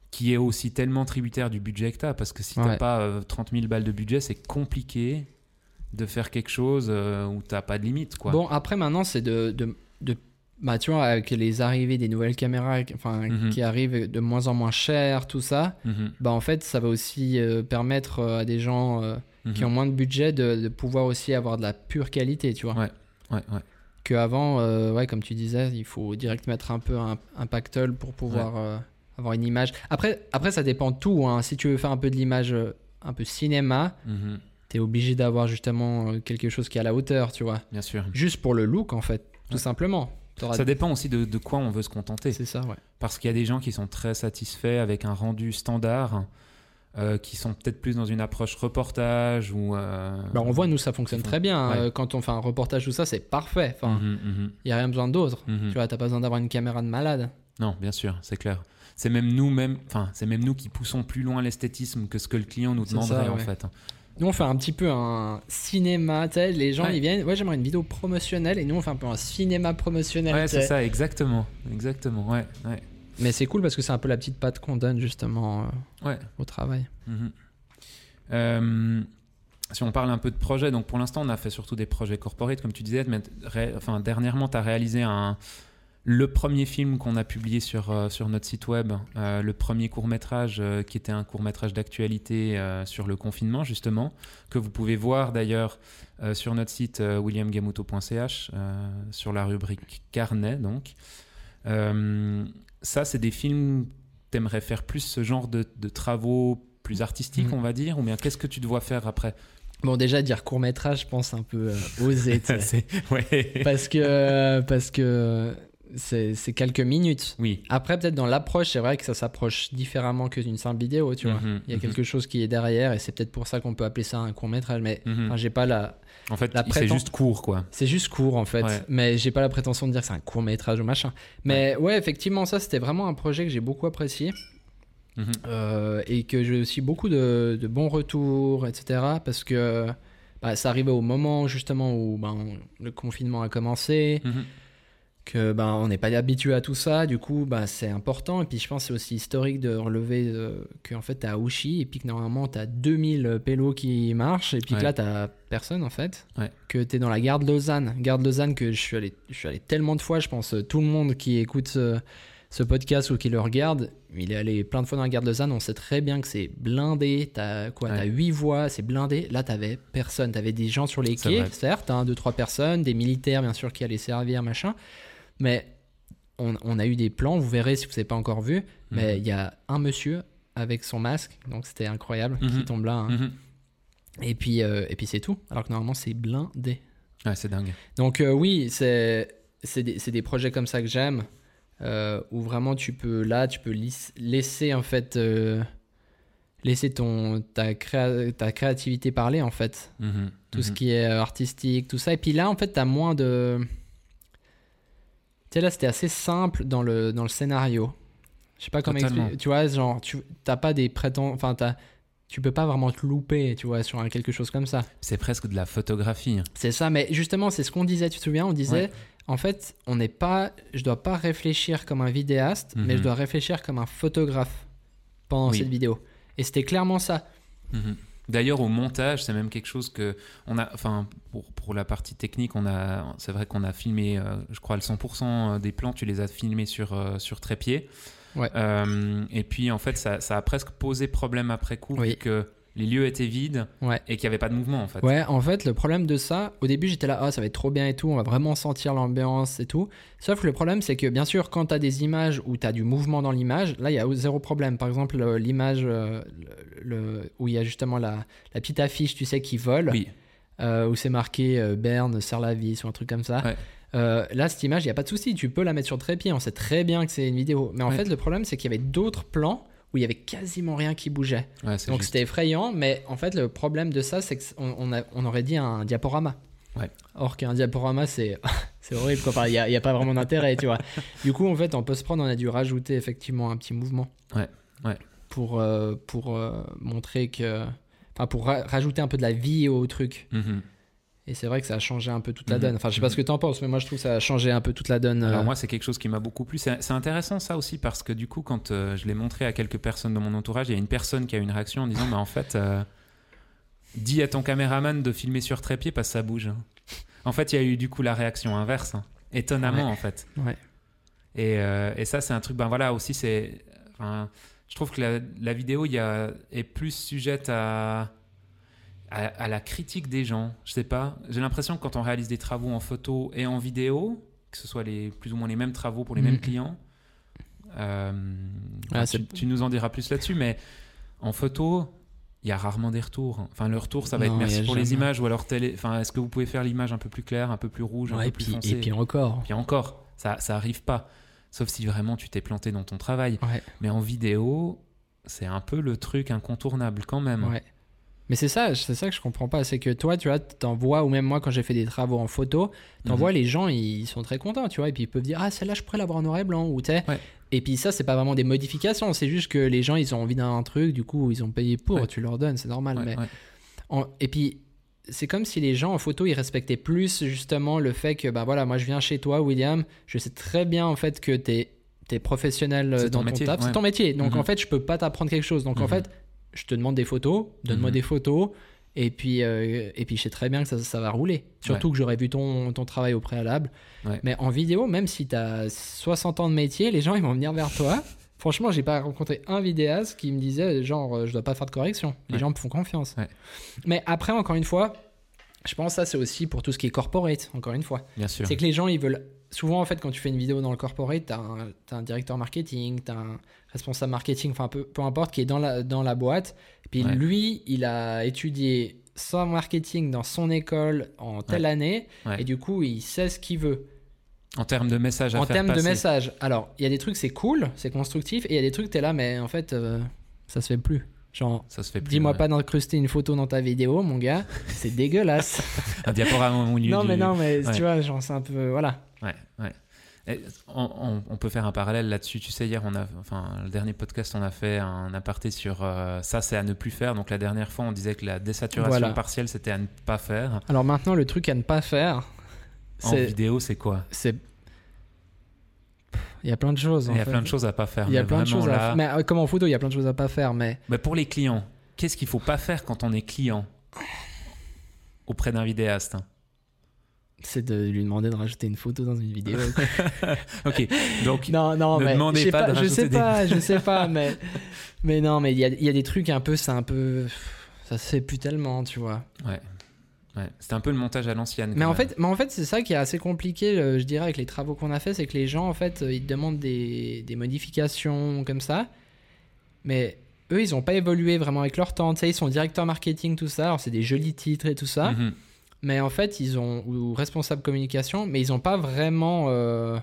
qui est aussi tellement tributaire du budget que tu as parce que si tu n'as Ouais. pas euh, 30 000 balles de budget, c'est compliqué de faire quelque chose euh, où t'as pas de limite quoi. Bon après maintenant c'est de, de, de- bah tu vois avec les arrivées des nouvelles caméras, enfin Mhm. qui arrivent de moins en moins chères, tout ça. Mhm, Bah en fait ça va aussi euh, permettre euh, à des gens euh, qui mhm. ont moins de budget de, de pouvoir aussi avoir de la pure qualité, tu vois. Ouais, ouais, ouais. Qu'avant, euh, ouais, comme tu disais, il faut direct mettre un peu un, un pactole pour pouvoir avoir une image. Après, après, ça dépend de tout. hein. Si tu veux faire un peu de l'image, un peu cinéma, Mhm, t'es obligé d'avoir justement quelque chose qui est à la hauteur, tu vois. Bien sûr. Juste pour le look, en fait, tout Ouais. simplement. Ça dépend aussi de, de quoi on veut se contenter. C'est ça, ouais. Parce qu'il y a des gens qui sont très satisfaits avec un rendu standard, euh, qui sont peut-être plus dans une approche reportage ou. euh, Bah, on voit, nous, ça fonctionne très bien. ouais. Euh, Quand on fait un reportage, tout ça, c'est parfait. Enfin, mhm, mhm, il y a rien besoin d'autre. mhm. Tu vois, t'as pas besoin d'avoir une caméra de malade. Non, bien sûr, c'est clair. C'est même nous, même, enfin, c'est même nous qui poussons plus loin l'esthétisme que ce que le client nous demanderait ça, en fait. Nous, on fait un petit peu un cinéma, tu les gens, Ouais. ils viennent, ouais, j'aimerais une vidéo promotionnelle, et nous, on fait un peu un cinéma promotionnel. Ouais, c'est ça, exactement, exactement. Ouais, ouais, Mais c'est cool parce que c'est un peu la petite patte qu'on donne, justement, euh, ouais. au travail. Mhm. Euh, si on parle un peu de projet, donc pour l'instant on a fait surtout des projets corporate, comme tu disais, mais enfin, dernièrement tu as réalisé un, le premier film qu'on a publié sur, euh, sur notre site web, euh, le premier court métrage euh, qui était un court métrage d'actualité sur le confinement justement, que vous pouvez voir d'ailleurs sur notre site williamgamuto.ch sur la rubrique carnet donc. Ça c'est des films, t'aimerais faire plus ce genre de, de travaux plus artistiques Mhm. on va dire, ou bien qu'est-ce que tu te vois faire après? Bon, déjà, dire court-métrage, je pense un peu euh, osé, ouais. parce que parce que c'est quelques minutes. Oui. Après, peut-être dans l'approche, c'est vrai que ça s'approche différemment que d'une simple vidéo, tu vois. Mhm, Il y a mhm, quelque chose qui est derrière, et c'est peut-être pour ça qu'on peut appeler ça un court-métrage, mais mhm. enfin, j'ai pas la... En fait, c'est juste court, quoi. C'est juste court en fait, Ouais. mais j'ai pas la prétention de dire que c'est un court métrage ou machin. Mais ouais, effectivement, ça c'était vraiment un projet que j'ai beaucoup apprécié Mhm. euh, et que j'ai aussi beaucoup de, de bons retours, etc. Parce que bah, ça arrivait au moment justement où ben, le confinement a commencé. Que ben, on n'est pas habitué à tout ça, du coup bah, c'est important. Et puis je pense que c'est aussi historique de relever euh, que en fait t'es à Ouchy et puis que normalement t'as 2000 pélos qui marchent et puis Ouais. que là t'as personne en fait. Ouais. Que t'es dans la gare de Lausanne. Gare de Lausanne que je suis allé, je suis allé tellement de fois, je pense euh, tout le monde qui écoute ce, ce podcast ou qui le regarde, il est allé plein de fois dans la gare de Lausanne, on sait très bien que c'est blindé, t'as quoi, Ouais. t'as 8 voies, c'est blindé. Là t'avais personne, t'avais des gens sur les quais, certes, hein, deux trois personnes, des militaires bien sûr qui allaient servir, machin. Mais on, on a eu des plans, vous verrez si vous n'avez pas encore vu, mais Mhm. il y a un monsieur avec son masque, donc c'était incroyable, Mhm. qui tombe là. hein. Mhm. Et puis, euh, et puis c'est tout, alors que normalement c'est blindé. Ouais, c'est dingue. Donc euh, oui, c'est des, des projets comme ça que j'aime, euh, où vraiment tu peux, là, tu peux laisser en fait, laisser ton, ta, créa- ta créativité parler en fait Mhm. tout ce Mhm. qui est artistique, tout ça. Et puis là, en fait, t'as moins de. Tu sais, là, c'était assez simple dans le, dans le scénario. Je sais pas comment expliquer. Tu vois, genre, tu t'as pas des prétendants. Enfin, t'as- tu peux pas vraiment te louper, tu vois, sur un- quelque chose comme ça. C'est presque de la photographie. C'est ça, mais justement, c'est ce qu'on disait, tu te souviens On disait, Ouais. en fait, on n'est pas. Je dois pas réfléchir comme un vidéaste, mais Mhm. je dois réfléchir comme un photographe pendant Oui. cette vidéo. Et c'était clairement ça. Mhm. D'ailleurs, au montage, c'est même quelque chose que on a. Enfin, pour, pour la partie technique, on a. C'est vrai qu'on a filmé, euh, je crois, le 100% des plans. Tu les as filmés sur euh, sur trépied. Ouais. Euh, et puis, en fait, ça, ça a presque posé problème après coup, Oui. vu que les lieux étaient vides Ouais. et qu'il n'y avait pas de mouvement, en fait. Ouais, en fait, le problème de ça, au début, j'étais là, ah, ça va être trop bien et tout, on va vraiment sentir l'ambiance et tout. Sauf que le problème, c'est que bien sûr, quand tu as des images où tu as du mouvement dans l'image, là, il y a zéro problème. Par exemple, l'image euh, le, le- où il y a justement la, la petite affiche, tu sais, qui vole, Oui. euh, où c'est marqué euh, Berne, serre la vis ou un truc comme ça. Ouais. Euh, là, cette image, il n'y a pas de souci, tu peux la mettre sur trépied, on sait très bien que c'est une vidéo. Mais en Ouais. fait, le problème, c'est qu'il y avait d'autres plans où il y avait quasiment rien qui bougeait. Ouais, Donc c'était effrayant, mais en fait, le problème de ça, c'est qu'on on aurait dit un diaporama. Ouais. Or qu'un diaporama, c'est c'est horrible, Il n'y a, pas vraiment d'intérêt, tu vois. Du coup, en fait, en post-prod, on a dû rajouter effectivement un petit mouvement. Ouais, ouais. Pour, euh, pour euh, montrer que. Enfin, pour ra- rajouter un peu de la vie au truc. Mhm. Et c'est vrai que ça a changé un peu toute la Mhm. donne. Enfin, je sais pas ce que tu en penses, mais moi, je trouve que ça a changé un peu toute la donne. Alors euh, moi, c'est quelque chose qui m'a beaucoup plu. C'est intéressant ça aussi parce que du coup, quand euh, je l'ai montré à quelques personnes de mon entourage, il y a une personne qui a eu une réaction en disant, mais en fait, euh, dis à ton caméraman de filmer sur trépied parce que ça bouge. En fait, il y a eu du coup la réaction inverse, hein. étonnamment Ouais. en fait. Ouais. Et, euh, et ça, c'est un truc, ben voilà, aussi, c'est. enfin, je trouve que la, la vidéo il y a, est plus sujette à, à, à la critique des gens. Je sais pas. J'ai l'impression que quand on réalise des travaux en photo et en vidéo, que ce soit les, plus ou moins les mêmes travaux pour les mêmes clients, euh, Ah, c'est- tu, tu nous en diras plus là-dessus, mais en photo. Il y a rarement des retours. Enfin, le retour, ça va Non, être merci pour les images ou alors télé. Enfin, est-ce que vous pouvez faire l'image un peu plus claire, un peu plus rouge, un peu et, plus et puis encore. puis encore, ça, ça arrive pas. Sauf si vraiment tu t'es planté dans ton travail. Ouais. Mais en vidéo, c'est un peu le truc incontournable quand même. Ouais. Mais c'est ça, c'est ça que je comprends pas. C'est que toi, tu vois, t'en vois, ou même moi, quand j'ai fait des travaux en photo, t'en Mhm. vois, les gens, ils sont très contents, tu vois, et puis ils peuvent dire, ah, celle-là, je pourrais l'avoir en noir et blanc, ou t'es. Ouais. Et puis ça, c'est pas vraiment des modifications, c'est juste que les gens, ils ont envie d'un truc, du coup, ils ont payé pour, Ouais. tu leur donnes, c'est normal. Ouais, mais en- Et puis, c'est comme si les gens en photo, ils respectaient plus justement le fait que, bah voilà, moi, je viens chez toi, William, je sais très bien, en fait, que t'es es professionnel euh, C'est ton dans ton métier, taf, c'est ton métier. Donc, Mhm. en fait, je peux pas t'apprendre quelque chose. Donc, en Mhm. fait, je te demande des photos, donne-moi Mhm. des photos, et puis, euh, et puis je sais très bien que ça, ça va rouler. Surtout que j'aurais vu ton, ton travail au préalable. Ouais. Mais en vidéo, même si tu as 60 ans de métier, les gens ils vont venir vers toi. Franchement, j'ai pas rencontré un vidéaste qui me disait genre euh, je dois pas faire de correction. Les Ouais. gens me font confiance. Mais après, encore une fois, je pense que ça c'est aussi pour tout ce qui est corporate. Encore une fois, c'est que les gens ils veulent souvent en fait quand tu fais une vidéo dans le corporate, t'as un, t'as un directeur marketing, t'as un responsable marketing, enfin peu, peu importe qui est dans la dans la boîte. Puis Ouais. lui, il a étudié son marketing dans son école en telle année Ouais. et du coup il sait ce qu'il veut En termes de message à en termes de passer. message. Alors il y a des trucs c'est cool, c'est constructif et il y a des trucs t'es là mais en fait euh, ça se fait plus. Genre Ça se fait plus. dis-moi ouais. pas d'incruster une photo dans ta vidéo mon gars, c'est dégueulasse. Un diaporama au milieu non du- mais non mais Ouais. tu vois genre c'est un peu voilà. Ouais, ouais. Et on, on- on peut faire un parallèle là-dessus. Tu sais, hier, on a, enfin, le dernier podcast, on a fait un aparté sur euh, ça, c'est à ne plus faire. Donc la dernière fois, on disait que la désaturation Voilà. partielle, c'était à ne pas faire. Alors maintenant le truc à ne pas faire En vidéo, c'est quoi? c'est il y a plein de choses. en Il y a fait. plein de choses à pas faire. Il y a plein de choses à là- faire. Mais euh, comme en photo, il y a plein de choses à pas faire. Mais Mais pour les clients, qu'est-ce qu'il faut pas faire quand on est client auprès d'un vidéaste hein c'est de lui demander de rajouter une photo dans une vidéo. Ok, donc non, non, Ne mais demandez je sais pas de je sais des- pas, je sais pas, mais mais non, mais il y a, y a des trucs un peu, c'est un peu, ça se fait plus tellement, tu vois. ouais, ouais. c'était un peu le montage à l'ancienne. Mais en fait, mais en fait, c'est ça qui est assez compliqué, euh, je dirais, avec les travaux qu'on a fait, c'est que les gens, en fait, euh, ils te demandent des, des modifications comme ça, mais eux, ils ont pas évolué vraiment avec leur temps. Tu sais, ils sont directeurs marketing, tout ça. Alors, c'est des jolis titres et tout ça. Mhm. Mais en fait, ils ont ou responsable communication, mais ils n'ont pas vraiment euh,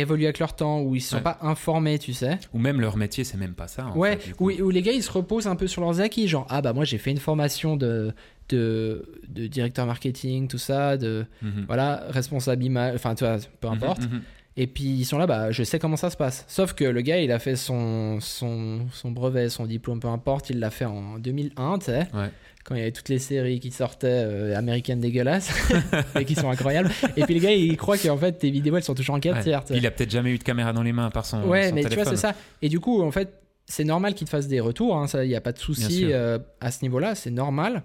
évolué avec leur temps ou ils se sont Ouais. pas informés, tu sais. Ou même leur métier, c'est même pas ça. ouais, fait, où, où les gars ils se reposent un peu sur leurs acquis, genre ah bah moi j'ai fait une formation de de, de directeur marketing, tout ça, de Mhm. voilà responsable image, enfin tu vois, peu importe. Mhm, mhm. Et puis ils sont là, bah je sais comment ça se passe. Sauf que le gars il a fait son son, son brevet, son diplôme, peu importe, il l'a fait en 2001, tu sais Ouais. Quand il y avait toutes les séries qui sortaient euh, américaines dégueulasses et qui sont incroyables. Et puis le gars, il croit qu'en fait tes vidéos elles sont toujours en 4 Ouais. tiers. Il a peut-être jamais eu de caméra dans les mains par son, ouais, son mais tu vois, c'est ça. Et du coup, en fait, c'est normal qu'il te fasse des retours. hein, il n'y a pas de souci euh, à ce niveau-là. C'est normal.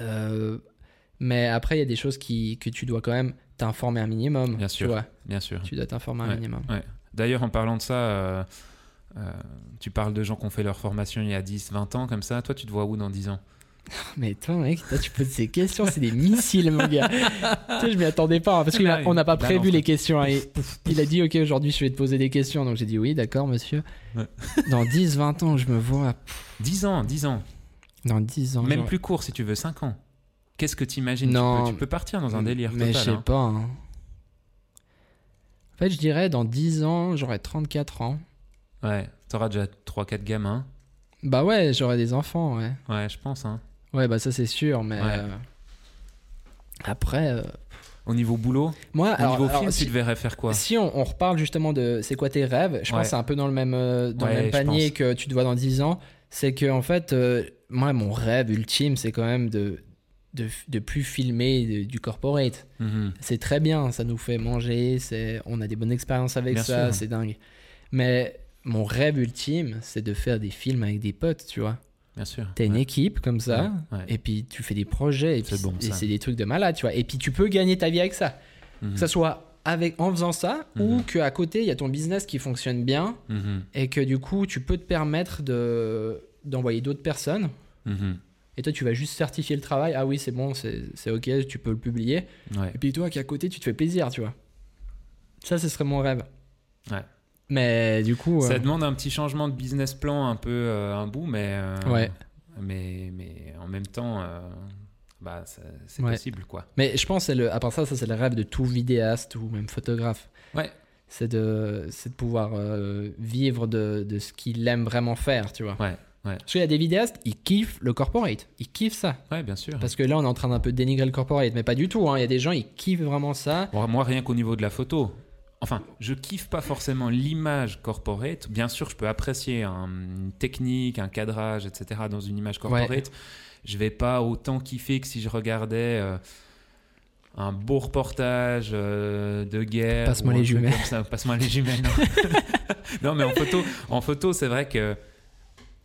Euh, mais après, il y a des choses qui, que tu dois quand même t'informer un minimum. Bien tu sûr. vois. Bien sûr. Tu dois t'informer un minimum. Ouais. D'ailleurs, en parlant de ça, euh, tu parles de gens qui ont fait leur formation il y a 10, 20 ans, comme ça. Toi, tu te vois où dans 10 ans? Mais toi, mec, toi, tu poses ces questions, c'est des missiles, mon gars. tu sais, je m'y attendais pas, hein, parce qu'on n'a pas oui, prévu les questions. hein, et il a dit, ok, aujourd'hui, je vais te poser des questions. Donc j'ai dit, oui, d'accord, monsieur. Ouais. Dans 10, 20 ans, je me vois. 10 ans, 10 ans. Dans 10 ans. Même genre- plus court si tu veux, 5 ans. Qu'est-ce que t'imagines? Tu Non. peux, tu peux partir dans un délire Mais je sais hein. pas. hein. En fait, je dirais dans 10 ans, j'aurai 34 ans. Ouais, t'auras déjà 3-4 gamins. Bah ouais, j'aurai des enfants, ouais. Ouais, je pense. Hein. Ouais, bah ça c'est sûr, mais. Ouais. euh, Après. euh, Au niveau boulot, Moi, au alors, niveau alors, film, si, tu devrais faire quoi si on, on reparle justement de c'est quoi tes rêves, je pense que c'est un peu dans le même, euh, dans Ouais, le même panier que tu te vois dans 10 ans. C'est que, en fait, euh, moi, mon rêve ultime, c'est quand même de, de, de plus filmer de- du corporate. Mhm. C'est très bien, ça nous fait manger, c'est, on a des bonnes expériences avec Bien ça, c'est dingue. Mais mon rêve ultime, c'est de faire des films avec des potes, tu vois. Bien sûr. T'as une Ouais. équipe comme ça, Ouais, ouais. et puis tu fais des projets, et puis C'est bon, c'est des trucs de malade, tu vois. Et puis tu peux gagner ta vie avec ça. Mhm. Que ça soit avec, en faisant ça, ou Mhm. qu'à côté, il y a ton business qui fonctionne bien, Mhm. et que du coup, tu peux te permettre de, d'envoyer d'autres personnes. Et toi, tu vas juste certifier le travail. Ah oui, c'est bon, c'est, ok, tu peux le publier. Et puis toi, qui à côté, tu te fais plaisir, tu vois. Ça, ce serait mon rêve. Ouais. Mais du coup. euh, Ça demande un petit changement de business plan un peu euh, un bout, mais, euh, Ouais. mais, mais en même temps, euh, bah, c'est Ouais. possible. quoi. Mais je pense, le, à part ça, ça c'est le rêve de tout vidéaste ou même photographe. Ouais. C'est de, de pouvoir euh, vivre de, de ce qu'il aime vraiment faire, tu vois. Ouais, ouais. Parce qu'il y a des vidéastes, ils kiffent le corporate. Ils kiffent ça. Ouais, bien sûr. Parce que là, on est en train d'un peu dénigrer le corporate, mais pas du tout. hein. Il y a des gens, ils kiffent vraiment ça. Bon, moi, rien qu'au niveau de la photo. Enfin, je kiffe pas forcément l'image corporate. Bien sûr, je peux apprécier un- une technique, un cadrage, etc. dans une image corporate. Je vais pas autant kiffer que si je regardais euh, un beau reportage euh, de guerre. Passe-moi les jumelles. Passe-moi les jumelles. Non, Non, mais en photo, en photo, c'est vrai que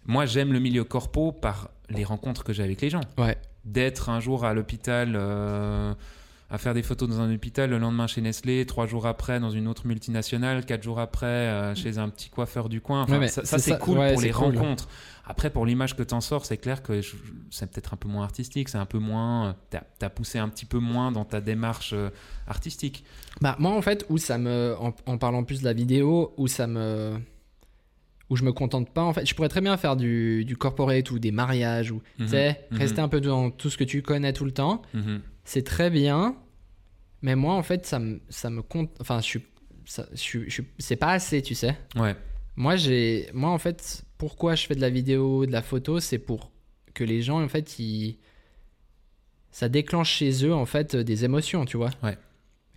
moi, j'aime le milieu corpo par les rencontres que j'ai avec les gens Ouais. d'être un jour à l'hôpital euh, à faire des photos dans un hôpital, le lendemain chez Nestlé, trois jours après dans une autre multinationale, quatre jours après euh, chez un petit coiffeur du coin. Enfin, Ouais, ça, ça, c'est cool ouais, pour les cool. rencontres. Après, pour l'image que t'en sors, c'est clair que c'est peut-être un peu moins artistique, c'est un peu moins. T'as as poussé un petit peu moins dans ta démarche euh, artistique. Bah, moi, en fait, où ça me. En, en parlant plus de la vidéo, où ça me. Où je me contente pas, en fait. Je pourrais très bien faire du, du corporate ou des mariages, ou. Mhm, Tu sais, mhm. rester un peu dans tout ce que tu connais tout le temps. Mhm. C'est très bien. Mais moi, en fait, ça me, ça me compte. Enfin, je suis. ça- je je c'est pas assez, tu sais. Ouais, Moi, j'ai, moi, en fait, pourquoi je fais de la vidéo, de la photo, c'est pour que les gens, en fait, ils, ça déclenche chez eux, en fait, des émotions, tu vois. Ouais.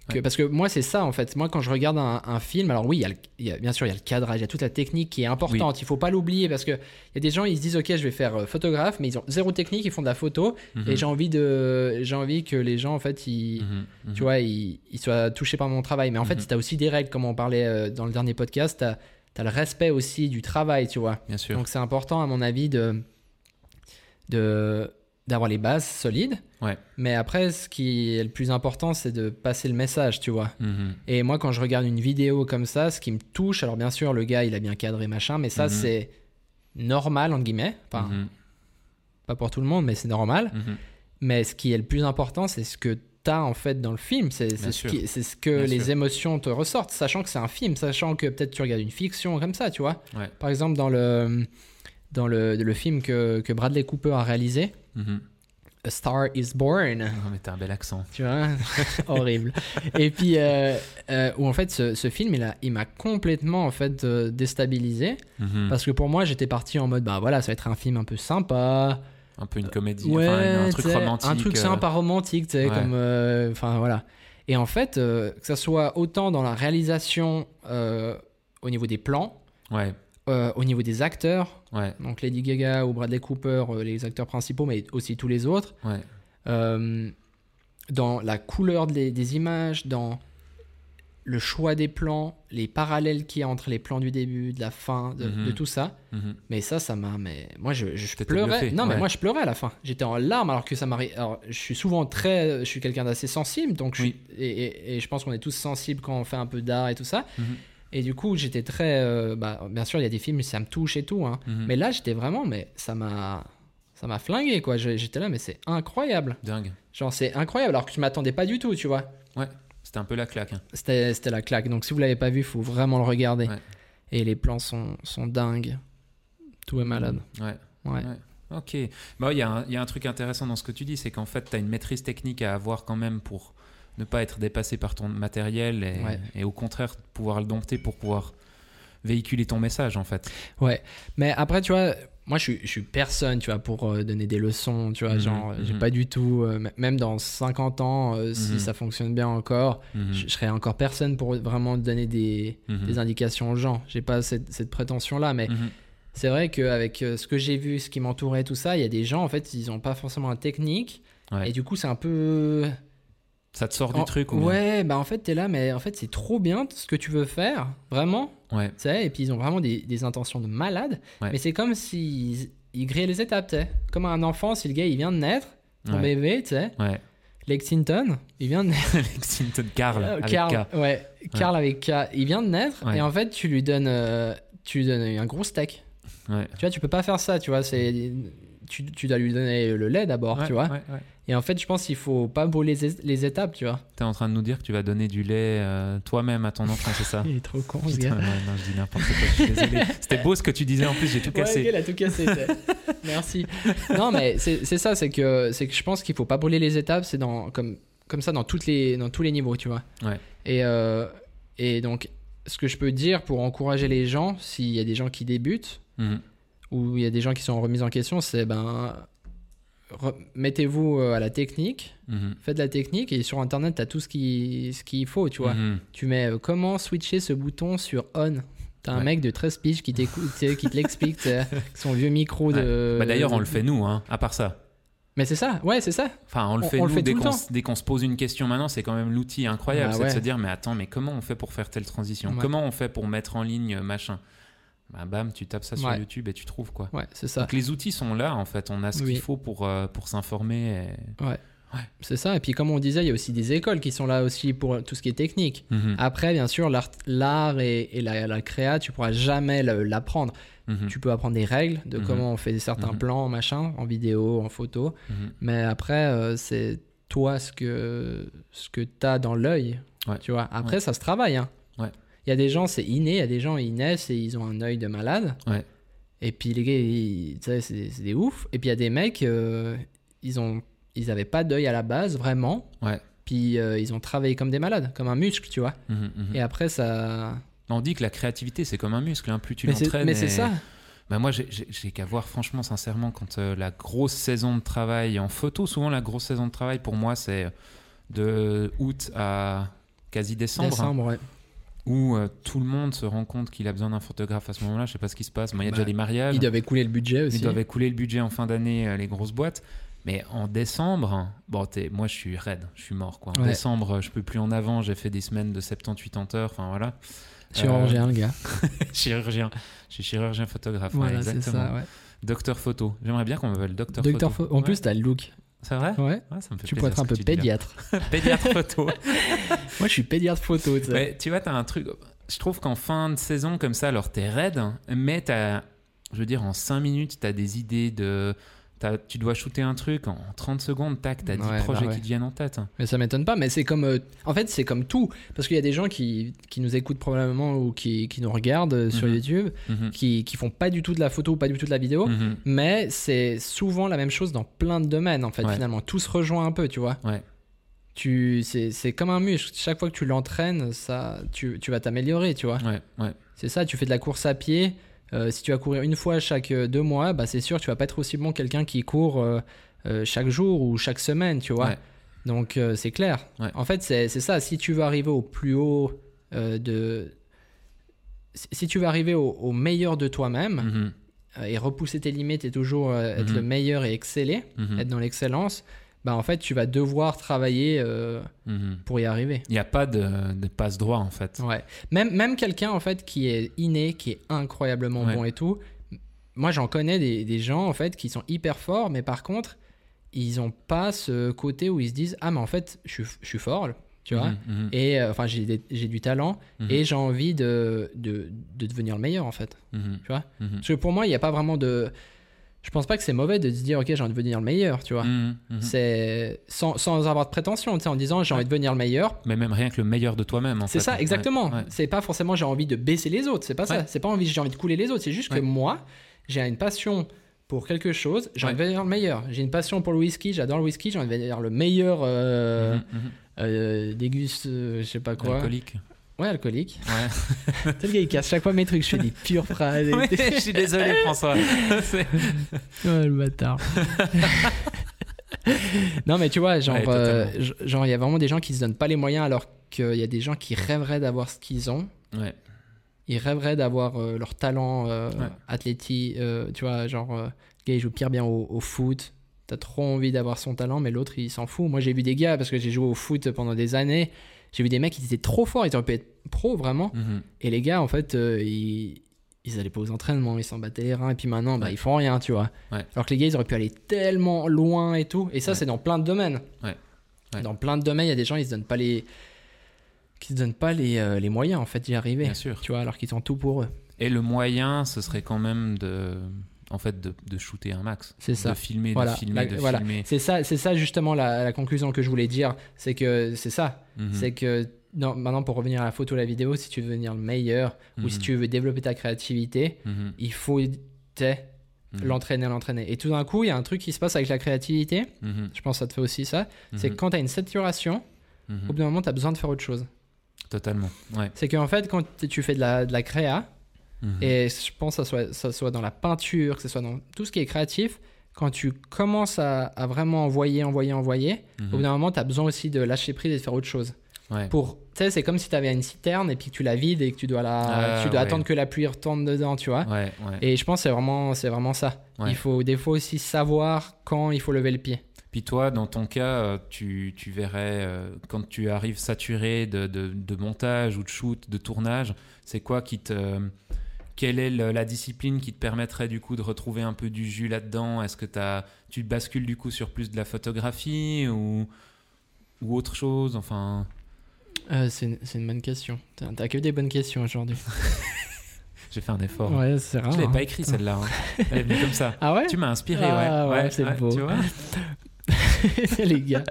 Que- Ouais. Parce que moi, c'est ça, en fait. Moi, quand je regarde un, un film, alors oui, il y a le- il y a- bien sûr, il y a le cadrage, il y a toute la technique qui est importante. Il faut pas l'oublier parce que il y a des gens, ils se disent, ok, je vais faire euh, photographe, mais ils ont zéro technique, ils font de la photo, Mhm. et j'ai envie de, j'ai envie que les gens, en fait, ils, Mhm, mhm. tu vois, ils, ils soient touchés par mon travail. Mais en fait, Mhm. tu as aussi des règles, comme on parlait euh, dans le dernier podcast, tu as, le respect aussi du travail, tu vois. Bien sûr. Donc c'est important, à mon avis, de de- d'avoir les bases solides. Ouais. Mais après, ce qui est le plus important, c'est de passer le message, tu vois. Mhm. Et moi, quand je regarde une vidéo comme ça, ce qui me touche, alors bien sûr, le gars, il a bien cadré, machin, mais ça, Mhm. c'est normal, entre guillemets. Enfin, Mhm. pas pour tout le monde, mais c'est normal. Mais ce qui est le plus important, c'est ce que tu as en fait dans le film. C'est ce, que Bien les sûr. émotions te ressortent, sachant que c'est un film, sachant que peut-être tu regardes une fiction comme ça, tu vois. Ouais. Par exemple, dans le, dans le, le film que, que Bradley Cooper a réalisé, Mhm. A Star is Born, Non, mais t'as un bel accent. tu vois, horrible. Et puis, euh, euh, où en fait, ce, ce film, il m'a complètement en fait euh, déstabilisé. Mhm. Parce que pour moi, j'étais parti en mode, bah voilà, ça va être un film un peu sympa, Un peu une comédie, Ouais, enfin, un truc romantique. Un truc euh, sympa romantique, tu sais, ouais. comme. euh, Enfin, voilà. Et en fait, euh, que ça soit autant dans la réalisation euh, au niveau des plans, Ouais, euh, au niveau des acteurs, ouais, donc Lady Gaga ou Bradley Cooper, euh, les acteurs principaux, mais aussi tous les autres, ouais. euh, dans la couleur des, des images, dans le choix des plans, les parallèles qu'il y a entre les plans du début, de la fin, de, Mhm. de tout ça. Mhm. Mais ça, ça m'a. Mais moi, je, pleurais. non, mais moi, je pleurais à la fin. J'étais en larmes alors que ça m'arrive. Alors, je suis souvent très. Je suis quelqu'un d'assez sensible, donc je suis- et, et- et je pense qu'on est tous sensibles quand on fait un peu d'art et tout ça. Mhm. Et du coup, j'étais très. euh, bah, bien sûr, il y a des films, ça me touche et tout. hein. Mhm. Mais là, j'étais vraiment. Mais ça m'a. Ça m'a flingué, quoi. J'étais là, mais c'est incroyable. Dingue. Genre, c'est incroyable alors que je m'attendais pas du tout, tu vois. Ouais, c'était un peu la claque. hein. C'était la claque. Donc, si vous l'avez pas vu, faut vraiment le regarder. Ouais. Et les plans sont, sont dingues. Tout est malade. Ouais. Ouais. Ouais. Ok. Bah, Il y, un- il y a un truc intéressant dans ce que tu dis, c'est qu'en fait, tu as une maîtrise technique à avoir quand même pour ne pas être dépassé par ton matériel et, Ouais. et au contraire pouvoir le dompter pour pouvoir véhiculer ton message en fait. Ouais, mais après, tu vois, moi, je suis, je suis personne, tu vois, pour euh, donner des leçons, tu vois, Mhm, genre, euh, j'ai mhm. pas du tout, euh, même dans 50 ans, euh, si Mhm. ça fonctionne bien encore, je, je serais encore personne pour vraiment donner des, des indications aux gens. J'ai pas cette, cette prétention-là, mais c'est vrai qu'avec ce que j'ai vu, ce qui m'entourait, tout ça, il y a des gens, en fait, ils ont pas forcément la technique, Ouais. et du coup, c'est un peu... Ça te sort du En- truc ou bien Ouais, bah en fait, t'es là, mais en fait, c'est trop bien ce que tu veux faire, vraiment. Ouais. Tu sais, et puis ils ont vraiment des, des intentions de malade. Ouais. Mais c'est comme s'ils ils grillaient les étapes, tu sais. Comme un enfant, si le gars il vient de naître, ton Ouais. bébé, tu sais. Ouais. Lexington, il vient de naître. Lexington Carl Euh, avec Carl, K. ouais. Carl avec K. Il vient de naître, et en fait, tu lui donnes, euh, tu lui donnes un gros steak. Ouais. Tu vois, tu peux pas faire ça, tu vois. C'est. Tu, tu dois lui donner le lait d'abord, Ouais, tu vois. ouais, ouais. Et en fait, je pense qu'il faut pas brûler les, les étapes, tu vois. T'es en train de nous dire que tu vas donner du lait euh, toi-même à ton enfant, c'est ça Il est trop con, ce gars. ouais, non, je dis n'importe quoi, je suis désolé. C'était beau ce que tu disais en plus, j'ai tout Ouais, cassé. ok, il a tout cassé. Merci. Non, mais c'est c'est ça, c'est que, c'est que je pense qu'il faut pas brûler les étapes, c'est dans, comme, comme ça dans, toutes les, dans tous les niveaux, tu vois. Ouais. Et, euh, et donc, ce que je peux dire pour encourager les gens, s'il y a des gens qui débutent, Mhm. Ou il y a des gens qui sont en remise en question, c'est ben. Mettez-vous euh, à la technique, Mhm. faites de la technique et sur internet, tu as tout ce qu'il ce qu'il faut, tu vois. Mhm. Tu mets euh, comment switcher ce bouton sur on? T'as un mec de 13 piges qui t'écoute, qui te l'explique, son vieux micro de. Bah, D'ailleurs, on le fait nous, hein, à part ça. Mais c'est ça, ouais, c'est ça. Enfin, on le fait on nous le fait dès qu'on dès se pose une question maintenant, c'est quand même l'outil incroyable, Bah c'est de se dire mais attends, mais comment on fait pour faire telle transition? Comment on fait pour mettre en ligne machin? Bah bam, tu tapes ça sur Ouais. YouTube et tu trouves quoi. Ouais, c'est ça. Donc les outils sont là en fait, on a ce Oui. qu'il faut pour euh, pour s'informer. et- C'est ça. Et puis, comme on disait, il y a aussi des écoles qui sont là aussi pour tout ce qui est technique. Mhm. Après, bien sûr, l'art l'art et, et la, la créa, tu pourras jamais l'apprendre. Mhm. Tu peux apprendre des règles de Mhm. comment on fait certains plans, machin, en vidéo, en photo. Mais après, euh, c'est toi ce que, ce que tu as dans l'œil. Ouais. Tu vois. Après, Ouais. ça se travaille. hein. Il y a des gens, c'est inné. Il y a des gens, ils naissent et ils ont un œil de malade. Ouais. Et puis, les gars, c'est c'est des oufs. Et puis, il y a des mecs, euh, ils ont ils avaient pas d'œil à la base, vraiment. Ouais. Puis, euh, ils ont travaillé comme des malades, comme un muscle, tu vois. Mhm, mhm. Et après, ça. On dit que la créativité c'est comme un muscle, hein, plus tu mais c'est l'entraînes. mais c'est et- ça. Bah moi, j'ai qu'à voir, franchement, sincèrement, quand euh, la grosse saison de travail en photo, souvent la grosse saison de travail pour moi, c'est de août à quasi décembre, hein, Décembre, ouais. Où euh, tout le monde se rend compte qu'il a besoin d'un photographe à ce moment-là. Je sais pas ce qui se passe. Moi, il y a Bah, déjà des mariages. Ils devaient couler le budget aussi. Ils doivent écouler le budget en fin d'année, euh, les grosses boîtes. Mais en décembre, bon, t'es- moi je suis raide, je suis mort. Quoi. En Ouais. décembre, je peux plus en avant. J'ai fait des semaines de 70-80 heures. Enfin voilà. Chirurgien, le gars. chirurgien. Je suis chirurgien photographe. ouais, Voilà, c'est exactement. ça, ouais. Docteur photo. J'aimerais bien qu'on m'appelle docteur Docteur photo. pho- En Ouais. plus, t'as le look. C'est vrai? Ouais. Ouais, ça me fait Tu pourrais être un peu tu pédiatre. pédiatre photo. Moi, je suis pédiatre photo, tu. Mais tu vois, t'as un truc. Je trouve qu'en fin de saison, comme ça, alors t'es raide, mais t'as. Je veux dire, en 5 minutes, t'as des idées de. Tu dois shooter un truc en 30 secondes, tac, t'as 10 Ouais, projets bah ouais. qui te viennent en tête. Mais ça m'étonne pas, mais c'est comme. euh, en fait, c'est comme tout. Parce qu'il y a des gens qui, qui nous écoutent probablement ou qui, qui nous regardent euh, sur Mhm. YouTube, Mhm. qui, qui font pas du tout de la photo ou pas du tout de la vidéo. Mhm. Mais c'est souvent la même chose dans plein de domaines, en fait, Ouais. finalement. Tout se rejoint un peu, tu vois. Ouais. Tu, c'est, c'est comme un muscle. Chaque fois que tu l'entraînes, ça, tu, tu vas t'améliorer, tu vois. Ouais, ouais. C'est ça, tu fais de la course à pied. Euh, si tu vas courir une fois chaque euh, deux mois, bah c'est sûr, tu vas pas être aussi bon que quelqu'un qui court euh, chaque jour ou chaque semaine, tu vois. Ouais. Donc c'est clair. Ouais. En fait, c'est c'est ça. Si tu veux arriver au plus haut de. Si tu veux arriver au, au meilleur de toi-même Mhm. euh, et repousser tes limites et toujours être Mhm. le meilleur et exceller, Mhm. être dans l'excellence, bah en fait, tu vas devoir travailler euh, Mhm. pour y arriver. Il n'y a pas de, de passe droit en fait. Ouais. Même, même quelqu'un en fait qui est inné, qui est incroyablement Ouais. bon et tout. Moi, j'en connais des, des gens en fait qui sont hyper forts, mais par contre, ils ont pas ce côté où ils se disent ah mais en fait, je suis, je suis fort, tu vois. Mhm. Mhm. Et euh, enfin, j'ai j'ai du talent et j'ai envie de, de, de devenir le meilleur en fait. Tu vois. Parce que pour moi, il n'y a pas vraiment de. Je pense pas que c'est mauvais de se dire ok, j'ai envie de devenir le meilleur, tu vois. Mhm. Mhm. C'est sans, sans avoir de prétention, en disant j'ai envie de devenir le meilleur, Mais même rien que le meilleur de toi-même en c'est ça, Ouais, exactement. ouais. C'est pas forcément j'ai envie de baisser les autres, c'est pas ça. Ouais. C'est pas envie j'ai envie de couler les autres, c'est juste Ouais. que moi, j'ai une passion pour quelque chose, j'ai envie Ouais. de devenir le meilleur. J'ai une passion pour le whisky, j'adore le whisky, j'ai envie de devenir le meilleur, euh. Mhm. euh, déguste, euh, je sais pas quoi. Alcoolique. Ouais, alcoolique. Ouais. T'es le gars, il casse chaque fois mes trucs. Je fais des pures phrases. Ouais, je suis désolé, François. Ouais, le bâtard. non, mais tu vois, genre, Ouais, euh, genre, il y a vraiment des gens qui se donnent pas les moyens alors qu'il y a des gens qui rêveraient d'avoir ce qu'ils ont. Ouais. Ils rêveraient d'avoir euh, leur talent euh, Ouais. athlétique. euh, tu vois, genre, le gars, il joue pire bien au, au foot. T'as trop envie d'avoir son talent, mais l'autre, il s'en fout. Moi, j'ai vu des gars, parce que j'ai joué au foot pendant des années, j'ai vu des mecs qui étaient trop forts, ils auraient pu être pro, vraiment. Mhm. Et les gars, en fait, euh, ils, ils allaient pas aux entraînements, ils s'en battaient les reins, et puis maintenant, bah, Ouais. ils font rien, tu vois. Ouais. Alors que les gars, ils auraient pu aller tellement loin et tout. Et ça, Ouais. c'est dans plein de domaines. Dans plein de domaines, il y a des gens, ils se donnent pas les. qui se donnent pas les, euh, les moyens, en fait, d'y arriver. Bien sûr. Tu vois, alors qu'ils ont tout pour eux. Et le moyen, ce serait quand même de, en fait, de, de shooter un max. C'est ça. De filmer, Voilà, de filmer, la- de voilà. filmer. C'est ça, c'est ça justement la, la conclusion que je voulais dire. C'est que c'est ça. Mhm. C'est que non, maintenant, pour revenir à la photo, la vidéo, si tu veux devenir le meilleur ou si Mhm. tu veux développer ta créativité, Mhm. il faut l'entraîner, l'entraîner. Et tout d'un coup, il y a un truc qui se passe avec la créativité. Je pense que ça te fait aussi ça. C'est que quand tu as une saturation, au bout d'un moment, tu as besoin de faire autre chose. Totalement. Ouais. C'est qu'en fait, quand tu fais de la, de la créa, Mhm. et je pense que ça soit, ça soit dans la peinture, que ce soit dans tout ce qui est créatif, quand tu commences à, à vraiment envoyer, envoyer, envoyer, Mhm. au bout d'un moment, tu as besoin aussi de lâcher prise et de faire autre chose. Ouais. Pour, tu sais, c'est comme si tu avais une citerne et puis que tu la vides et que tu dois, la, Ah, tu dois ouais. attendre que la pluie retombe dedans, tu vois. Ouais. Et je pense que c'est vraiment, c'est vraiment ça. Il faut des fois aussi savoir quand il faut lever le pied. Puis toi, dans ton cas, euh, tu, tu verrais, euh, quand tu arrives saturé de, de, de montage ou de shoot, de tournage, c'est quoi qui te... Quelle est le- la discipline qui te permettrait du coup de retrouver un peu du jus là-dedans? Est-ce que t'as- tu bascules du coup sur plus de la photographie ou, ou autre chose? Enfin, Euh, c'est une, bonne question. T'as que des bonnes questions aujourd'hui. j'ai fait un effort. Ouais, c'est rare. Je l'ai hein. pas écrit celle-là. hein. Elle est venue comme ça. Ah ouais? Tu m'as inspiré, Ah, ouais. ouais, c'est beau. Tu vois Les gars.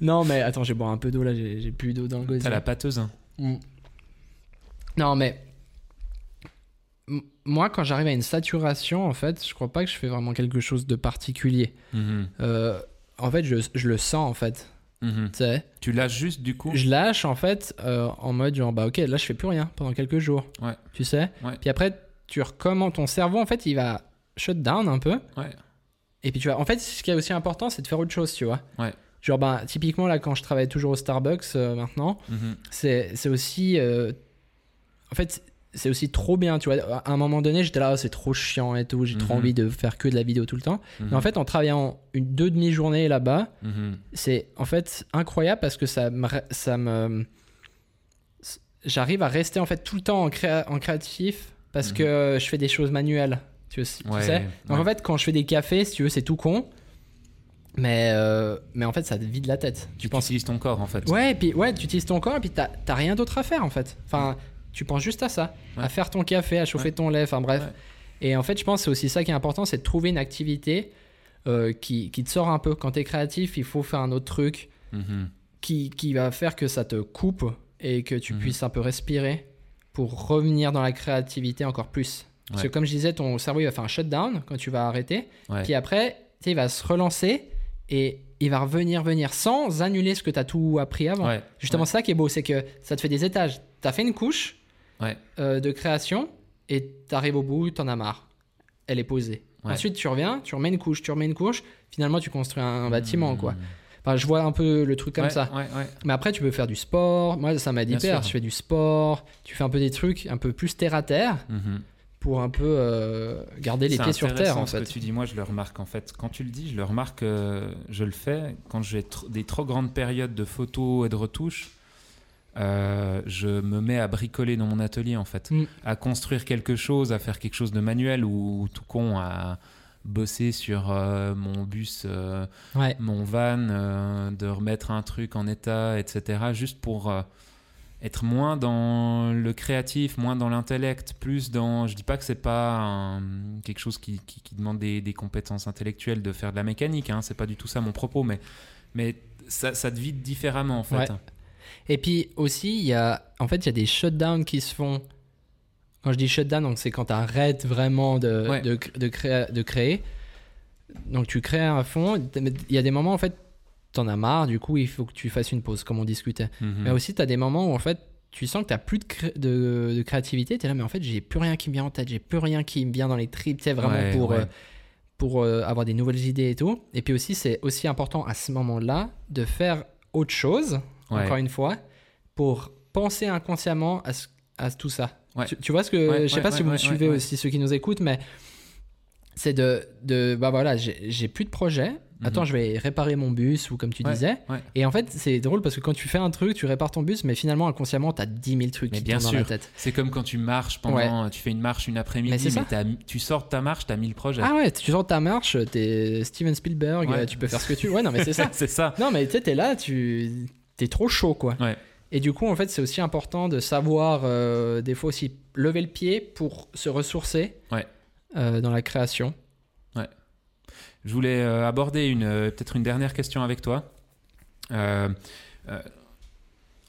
non, mais attends, j'ai boire un peu d'eau là, j'ai j'ai plus d'eau dans le gosier. T'as la pâteuse. hein. Mm. Non, mais. Moi, quand j'arrive à une saturation, en fait, je crois pas que je fais vraiment quelque chose de particulier. Mhm. Euh, en fait, je, je le sens, en fait. Mhm. Tu lâches juste du coup? Je lâche, en fait, euh, en mode genre, bah ok, là, je fais plus rien pendant quelques jours. Ouais. Tu sais? Ouais. Puis après, tu recommences, ton cerveau, en fait, il va shut down un peu. Ouais. Et puis tu vois, en fait, ce qui est aussi important, c'est de faire autre chose, tu vois? Ouais. Genre, ben, typiquement, là, quand je travaille toujours au Starbucks euh, maintenant, Mhm. c'est c'est aussi. en fait, c'est aussi trop bien, tu vois. À un moment donné, j'étais là, oh, c'est trop chiant et tout, j'ai trop Mhm. envie de faire que de la vidéo tout le temps. Mhm. Mais en fait, en travaillant une deux demi-journées là-bas, Mhm. c'est en fait incroyable parce que ça me. Ça me J'arrive à rester en fait tout le temps en, créa- en créatif parce que je fais des choses manuelles. Tu, tu Ouais, sais Donc ouais. en fait, quand je fais des cafés, si tu veux, c'est tout con. Mais, euh, mais en fait, ça te vide la tête. Tu penses utilises ton corps en fait. Ouais, et puis ouais, tu utilises ton corps et puis t'as t'as rien d'autre à faire en fait. Enfin, tu penses juste à ça, Ouais. à faire ton café, à chauffer Ouais. ton lait, enfin bref. Ouais. Et en fait, je pense que c'est aussi ça qui est important, c'est de trouver une activité euh, qui, qui te sort un peu. Quand t'es créatif, il faut faire un autre truc Mhm. qui, qui va faire que ça te coupe et que tu Mhm. puisses un peu respirer pour revenir dans la créativité encore plus. Parce que comme je disais, ton cerveau il va faire un shutdown quand tu vas arrêter. Puis après, tu sais, il va se relancer et il va revenir, venir sans annuler ce que tu as tout appris avant. Justement, ça qui est beau, c'est que ça te fait des étages. Tu as fait une couche Ouais. euh, de création et tu arrives au bout, tu en as marre. Elle est posée. Ouais. Ensuite, tu reviens, tu remets une couche, tu remets une couche. Finalement, tu construis un, bâtiment, Mhm. quoi. Enfin, je vois un peu le truc comme Ouais, ça. Ouais, ouais. Mais après, tu peux faire du sport. Moi, ça m'a dit père. Je fais du sport. Tu fais un peu des trucs un peu plus terre à terre Mhm. pour un peu euh, garder les pieds sur terre, en ce fait. que tu dis, moi je le remarque en fait. Quand tu le dis, je le remarque, euh, je le fais quand j'ai tr- des trop grandes périodes de photos et de retouches. Euh, je me mets à bricoler dans mon atelier en fait, Mm. à construire quelque chose, à faire quelque chose de manuel ou tout con à bosser sur euh, mon bus, euh, Ouais. mon van, de remettre un truc en état, etc. Juste pour être moins dans le créatif, moins dans l'intellect, plus dans. Je dis pas que c'est pas un- quelque chose qui, qui- qui demande des, des compétences intellectuelles de faire de la mécanique, hein, c'est pas du tout ça mon propos, mais, mais ça, ça te vide différemment en fait. Ouais. Et puis aussi, il y a, en fait, il y a des shutdowns qui se font. Quand je dis shutdown, donc c'est quand tu arrêtes vraiment de, Ouais. de, de créer, de créer. Donc tu crées à fond. Il y a des moments, en fait, t'en as marre, du coup, il faut que tu fasses une pause, comme on discutait. Mhm. Mais aussi, tu as des moments où en fait, tu sens que tu plus de, cré- de, de créativité. Tu es là, mais en fait, j'ai plus rien qui me vient en tête, j'ai plus rien qui me vient dans les tripes, tu sais, vraiment Ouais, pour, ouais. euh, pour euh, avoir des nouvelles idées et tout. Et puis aussi, c'est aussi important à ce moment-là de faire autre chose, Ouais. encore une fois, pour penser inconsciemment à, ce- à tout ça. Ouais. Tu, tu vois ce que. Ouais, je sais pas si vous me suivez aussi, ceux qui nous écoutent, mais c'est de, de. Bah voilà, j'ai plus de projet. Attends, Mhm. je vais réparer mon bus, ou comme tu disais. Et en fait, c'est drôle parce que quand tu fais un truc, tu répares ton bus, mais finalement, inconsciemment, t'as 10 000 trucs Mais qui bien tournent dans la sûr. tête. C'est comme quand tu marches pendant, tu fais une marche une après-midi, mais, tu sors de ta marche, t'as 1000 projets. Ah ouais, tu sors de ta marche, t'es Steven Spielberg, tu peux faire ce que tu veux. Ouais, non, mais c'est ça. c'est ça. Non, mais tu sais, t'es là, tu t'es trop chaud, quoi. Ouais. Et du coup, en fait, c'est aussi important de savoir, euh, des fois aussi, lever le pied pour se ressourcer Ouais. euh, dans la création. Je voulais euh, aborder une peut-être une dernière question avec toi. En,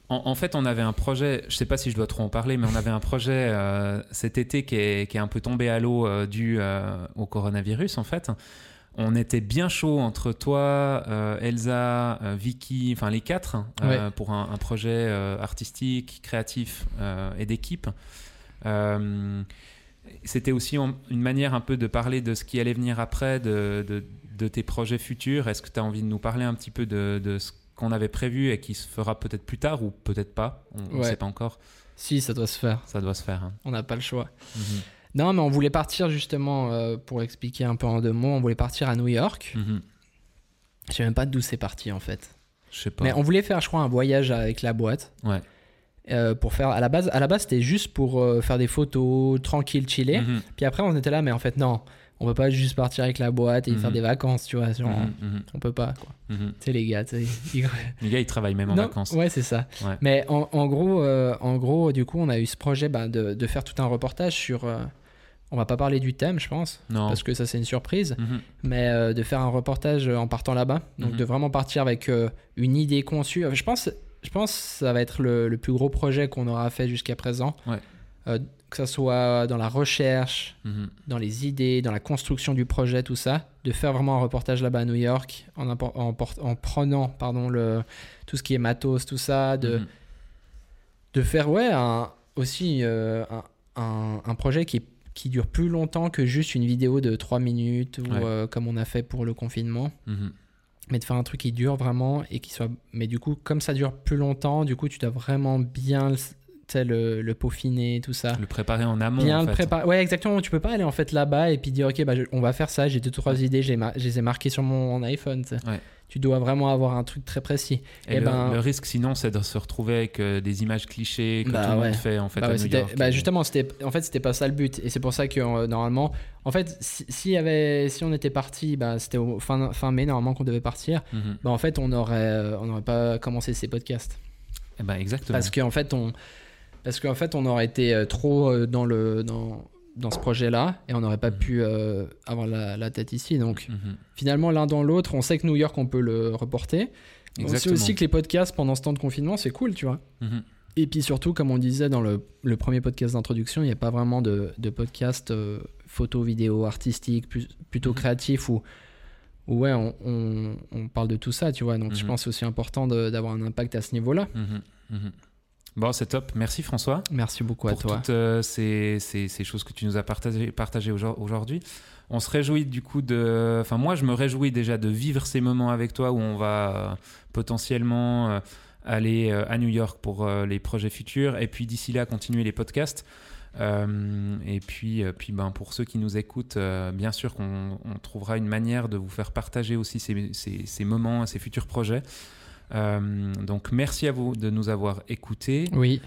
en fait, on avait un projet, je sais pas si je dois trop en parler, mais on avait un projet cet été qui est, qui est un peu tombé à l'eau dû au coronavirus, en fait. On était bien chaud entre toi, euh, Elsa, euh, Vicky, enfin les quatre, euh, pour un, un projet artistique, créatif et d'équipe. C'était aussi en- une manière un peu de parler de ce qui allait venir après, de, de- de tes projets futurs. Est-ce que tu as envie de nous parler un petit peu de, de ce qu'on avait prévu et qui se fera peut-être plus tard ou peut-être pas? On ne sait pas encore. Si, ça doit se faire. Ça doit se faire. hein. On n'a pas le choix. Mhm. Non, mais on voulait partir justement, euh, pour expliquer un peu en deux mots, on voulait partir à New York. Mhm. Je sais même pas d'où c'est parti en fait. Je sais pas. Mais on voulait faire, je crois, un voyage avec la boîte. Ouais. euh, pour faire à la base à la base c'était juste pour euh, faire des photos tranquille chiller Mhm. puis après on était là mais en fait non on peut pas juste partir avec la boîte et Mhm. faire des vacances tu vois genre, Mhm, mhm, on peut pas quoi mhm. tu sais les gars tu sais, ils- Les gars, ils travaillent même en Non, vacances. ouais c'est ça Ouais. mais en, en gros euh, en gros du coup on a eu ce projet bah, de, de faire tout un reportage sur euh, on va pas parler du thème je pense Non. parce que ça c'est une surprise Mhm. mais euh, de faire un reportage en partant là-bas. Donc Mhm. de vraiment partir avec euh, une idée conçue. Je pense, je pense que ça va être le, le plus gros projet qu'on aura fait jusqu'à présent. Ouais. Euh, que ce soit dans la recherche, Mhm. dans les idées, dans la construction du projet, tout ça. De faire vraiment un reportage là-bas à New York en, en, prenant pardon, le, tout ce qui est matos, tout ça. De, de faire ouais, un, aussi euh, un, un- un projet qui, qui dure plus longtemps que juste une vidéo de 3 minutes ou Ouais. euh, comme on a fait pour le confinement Mhm. mais de faire un truc qui dure vraiment et qui soit mais du coup comme ça dure plus longtemps du coup tu dois vraiment bien le, le, peaufiner tout ça Le préparer en amont. bien en le fait. préparer ouais exactement tu peux pas aller en fait là-bas et puis dire ok bah, je- on va faire ça j'ai deux trois idées je les, ai marquées sur mon iPhone. Ouais. Tu dois vraiment avoir un truc très précis Et Eh le, ben- le risque, sinon, c'est de se retrouver avec euh, des images clichés que Bah tout le ouais. monde fait en fait Bah à ouais, New c'était- York. bah Et- justement, c'était en fait c'était pas ça le but et c'est pour ça que euh, normalement, en fait, si, y avait, si on était parti, bah c'était au fin, fin mai normalement qu'on devait partir. Bah en fait, on aurait euh, on n'aurait pas commencé ces podcasts Eh ben, exactement. parce qu'en fait on parce qu'en fait on aurait été trop dans le dans dans ce projet-là et on n'aurait pas Mhm. pu euh, avoir la, la tête ici. Donc Mhm. finalement l'un dans l'autre, on sait que New York on peut le reporter. On sait aussi que les podcasts pendant ce temps de confinement c'est cool, tu vois. Mhm. Et puis surtout, comme on disait dans le, le premier podcast d'introduction, il n'y a pas vraiment de, de podcast euh, photo, vidéo, artistique, plus- plutôt créatif où, où ouais, on, on- on parle de tout ça, tu vois. Donc je pense que c'est aussi important d'avoir un impact à ce niveau-là. Bon, c'est top. Merci François Merci beaucoup à pour toi. toutes euh, ces, ces- ces choses que tu nous as partagées partagées aujourd- aujourd'hui. On se réjouit du coup de... Enfin, moi, je me réjouis déjà de vivre ces moments avec toi où on va euh, potentiellement euh, aller euh, à New York pour les projets futurs et puis d'ici là, continuer les podcasts. Euh, et puis, euh, puis ben, pour ceux qui nous écoutent, euh, bien sûr qu'on on trouvera une manière de vous faire partager aussi ces, ces- ces moments, ces futurs projets. Euh, donc merci à vous de nous avoir écoutés. Oui.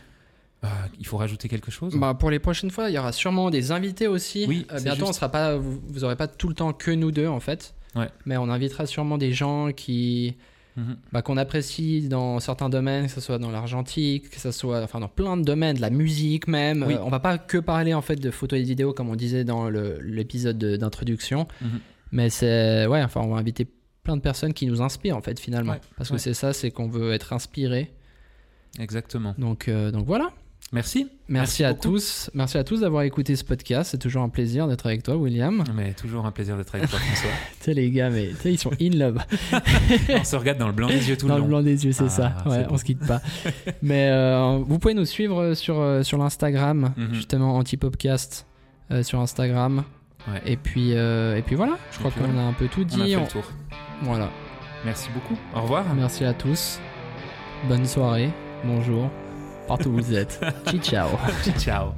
Euh, il faut rajouter quelque chose Bah, pour les prochaines fois, il y aura sûrement des invités aussi. Oui, Euh, bientôt, juste. on sera pas, vous, vous aurez pas tout le temps que nous deux en fait. Ouais. Mais on invitera sûrement des gens qui, Mhm. bah, qu'on apprécie dans certains domaines, que ce soit dans l'argentique, que ce soit enfin, dans plein de domaines, de la musique même. Oui. Euh, on va pas que parler en fait de photos et de vidéos comme on disait dans l'épisode de- d'introduction, Mhm. mais c'est ouais, enfin on va inviter plein de personnes qui nous inspirent en fait finalement, Ouais, parce ouais. que c'est ça, c'est qu'on veut être inspiré. Exactement. Donc euh, donc voilà. Merci. Merci, à beaucoup. tous. Merci à tous d'avoir écouté ce podcast. C'est toujours un plaisir d'être avec toi, William. Mais toujours un plaisir d'être avec toi, François. Tu sais, les gars, mais ils sont in love. On se regarde dans le blanc des yeux tout Dans le le long. blanc des yeux, c'est Ah, ça. Ouais, on se quitte pas. mais euh, vous pouvez nous suivre sur, euh, sur l'Instagram, Mhm. justement, Antipopcast euh, sur Instagram. Ouais. Et puis, euh, et puis voilà, je crois qu'on voilà. a un peu tout On a dit. fait On- le tour. Voilà. Merci beaucoup. Au revoir. Merci à tous. Bonne soirée. Bonjour. Partout où vous êtes. Ciao. Ciao.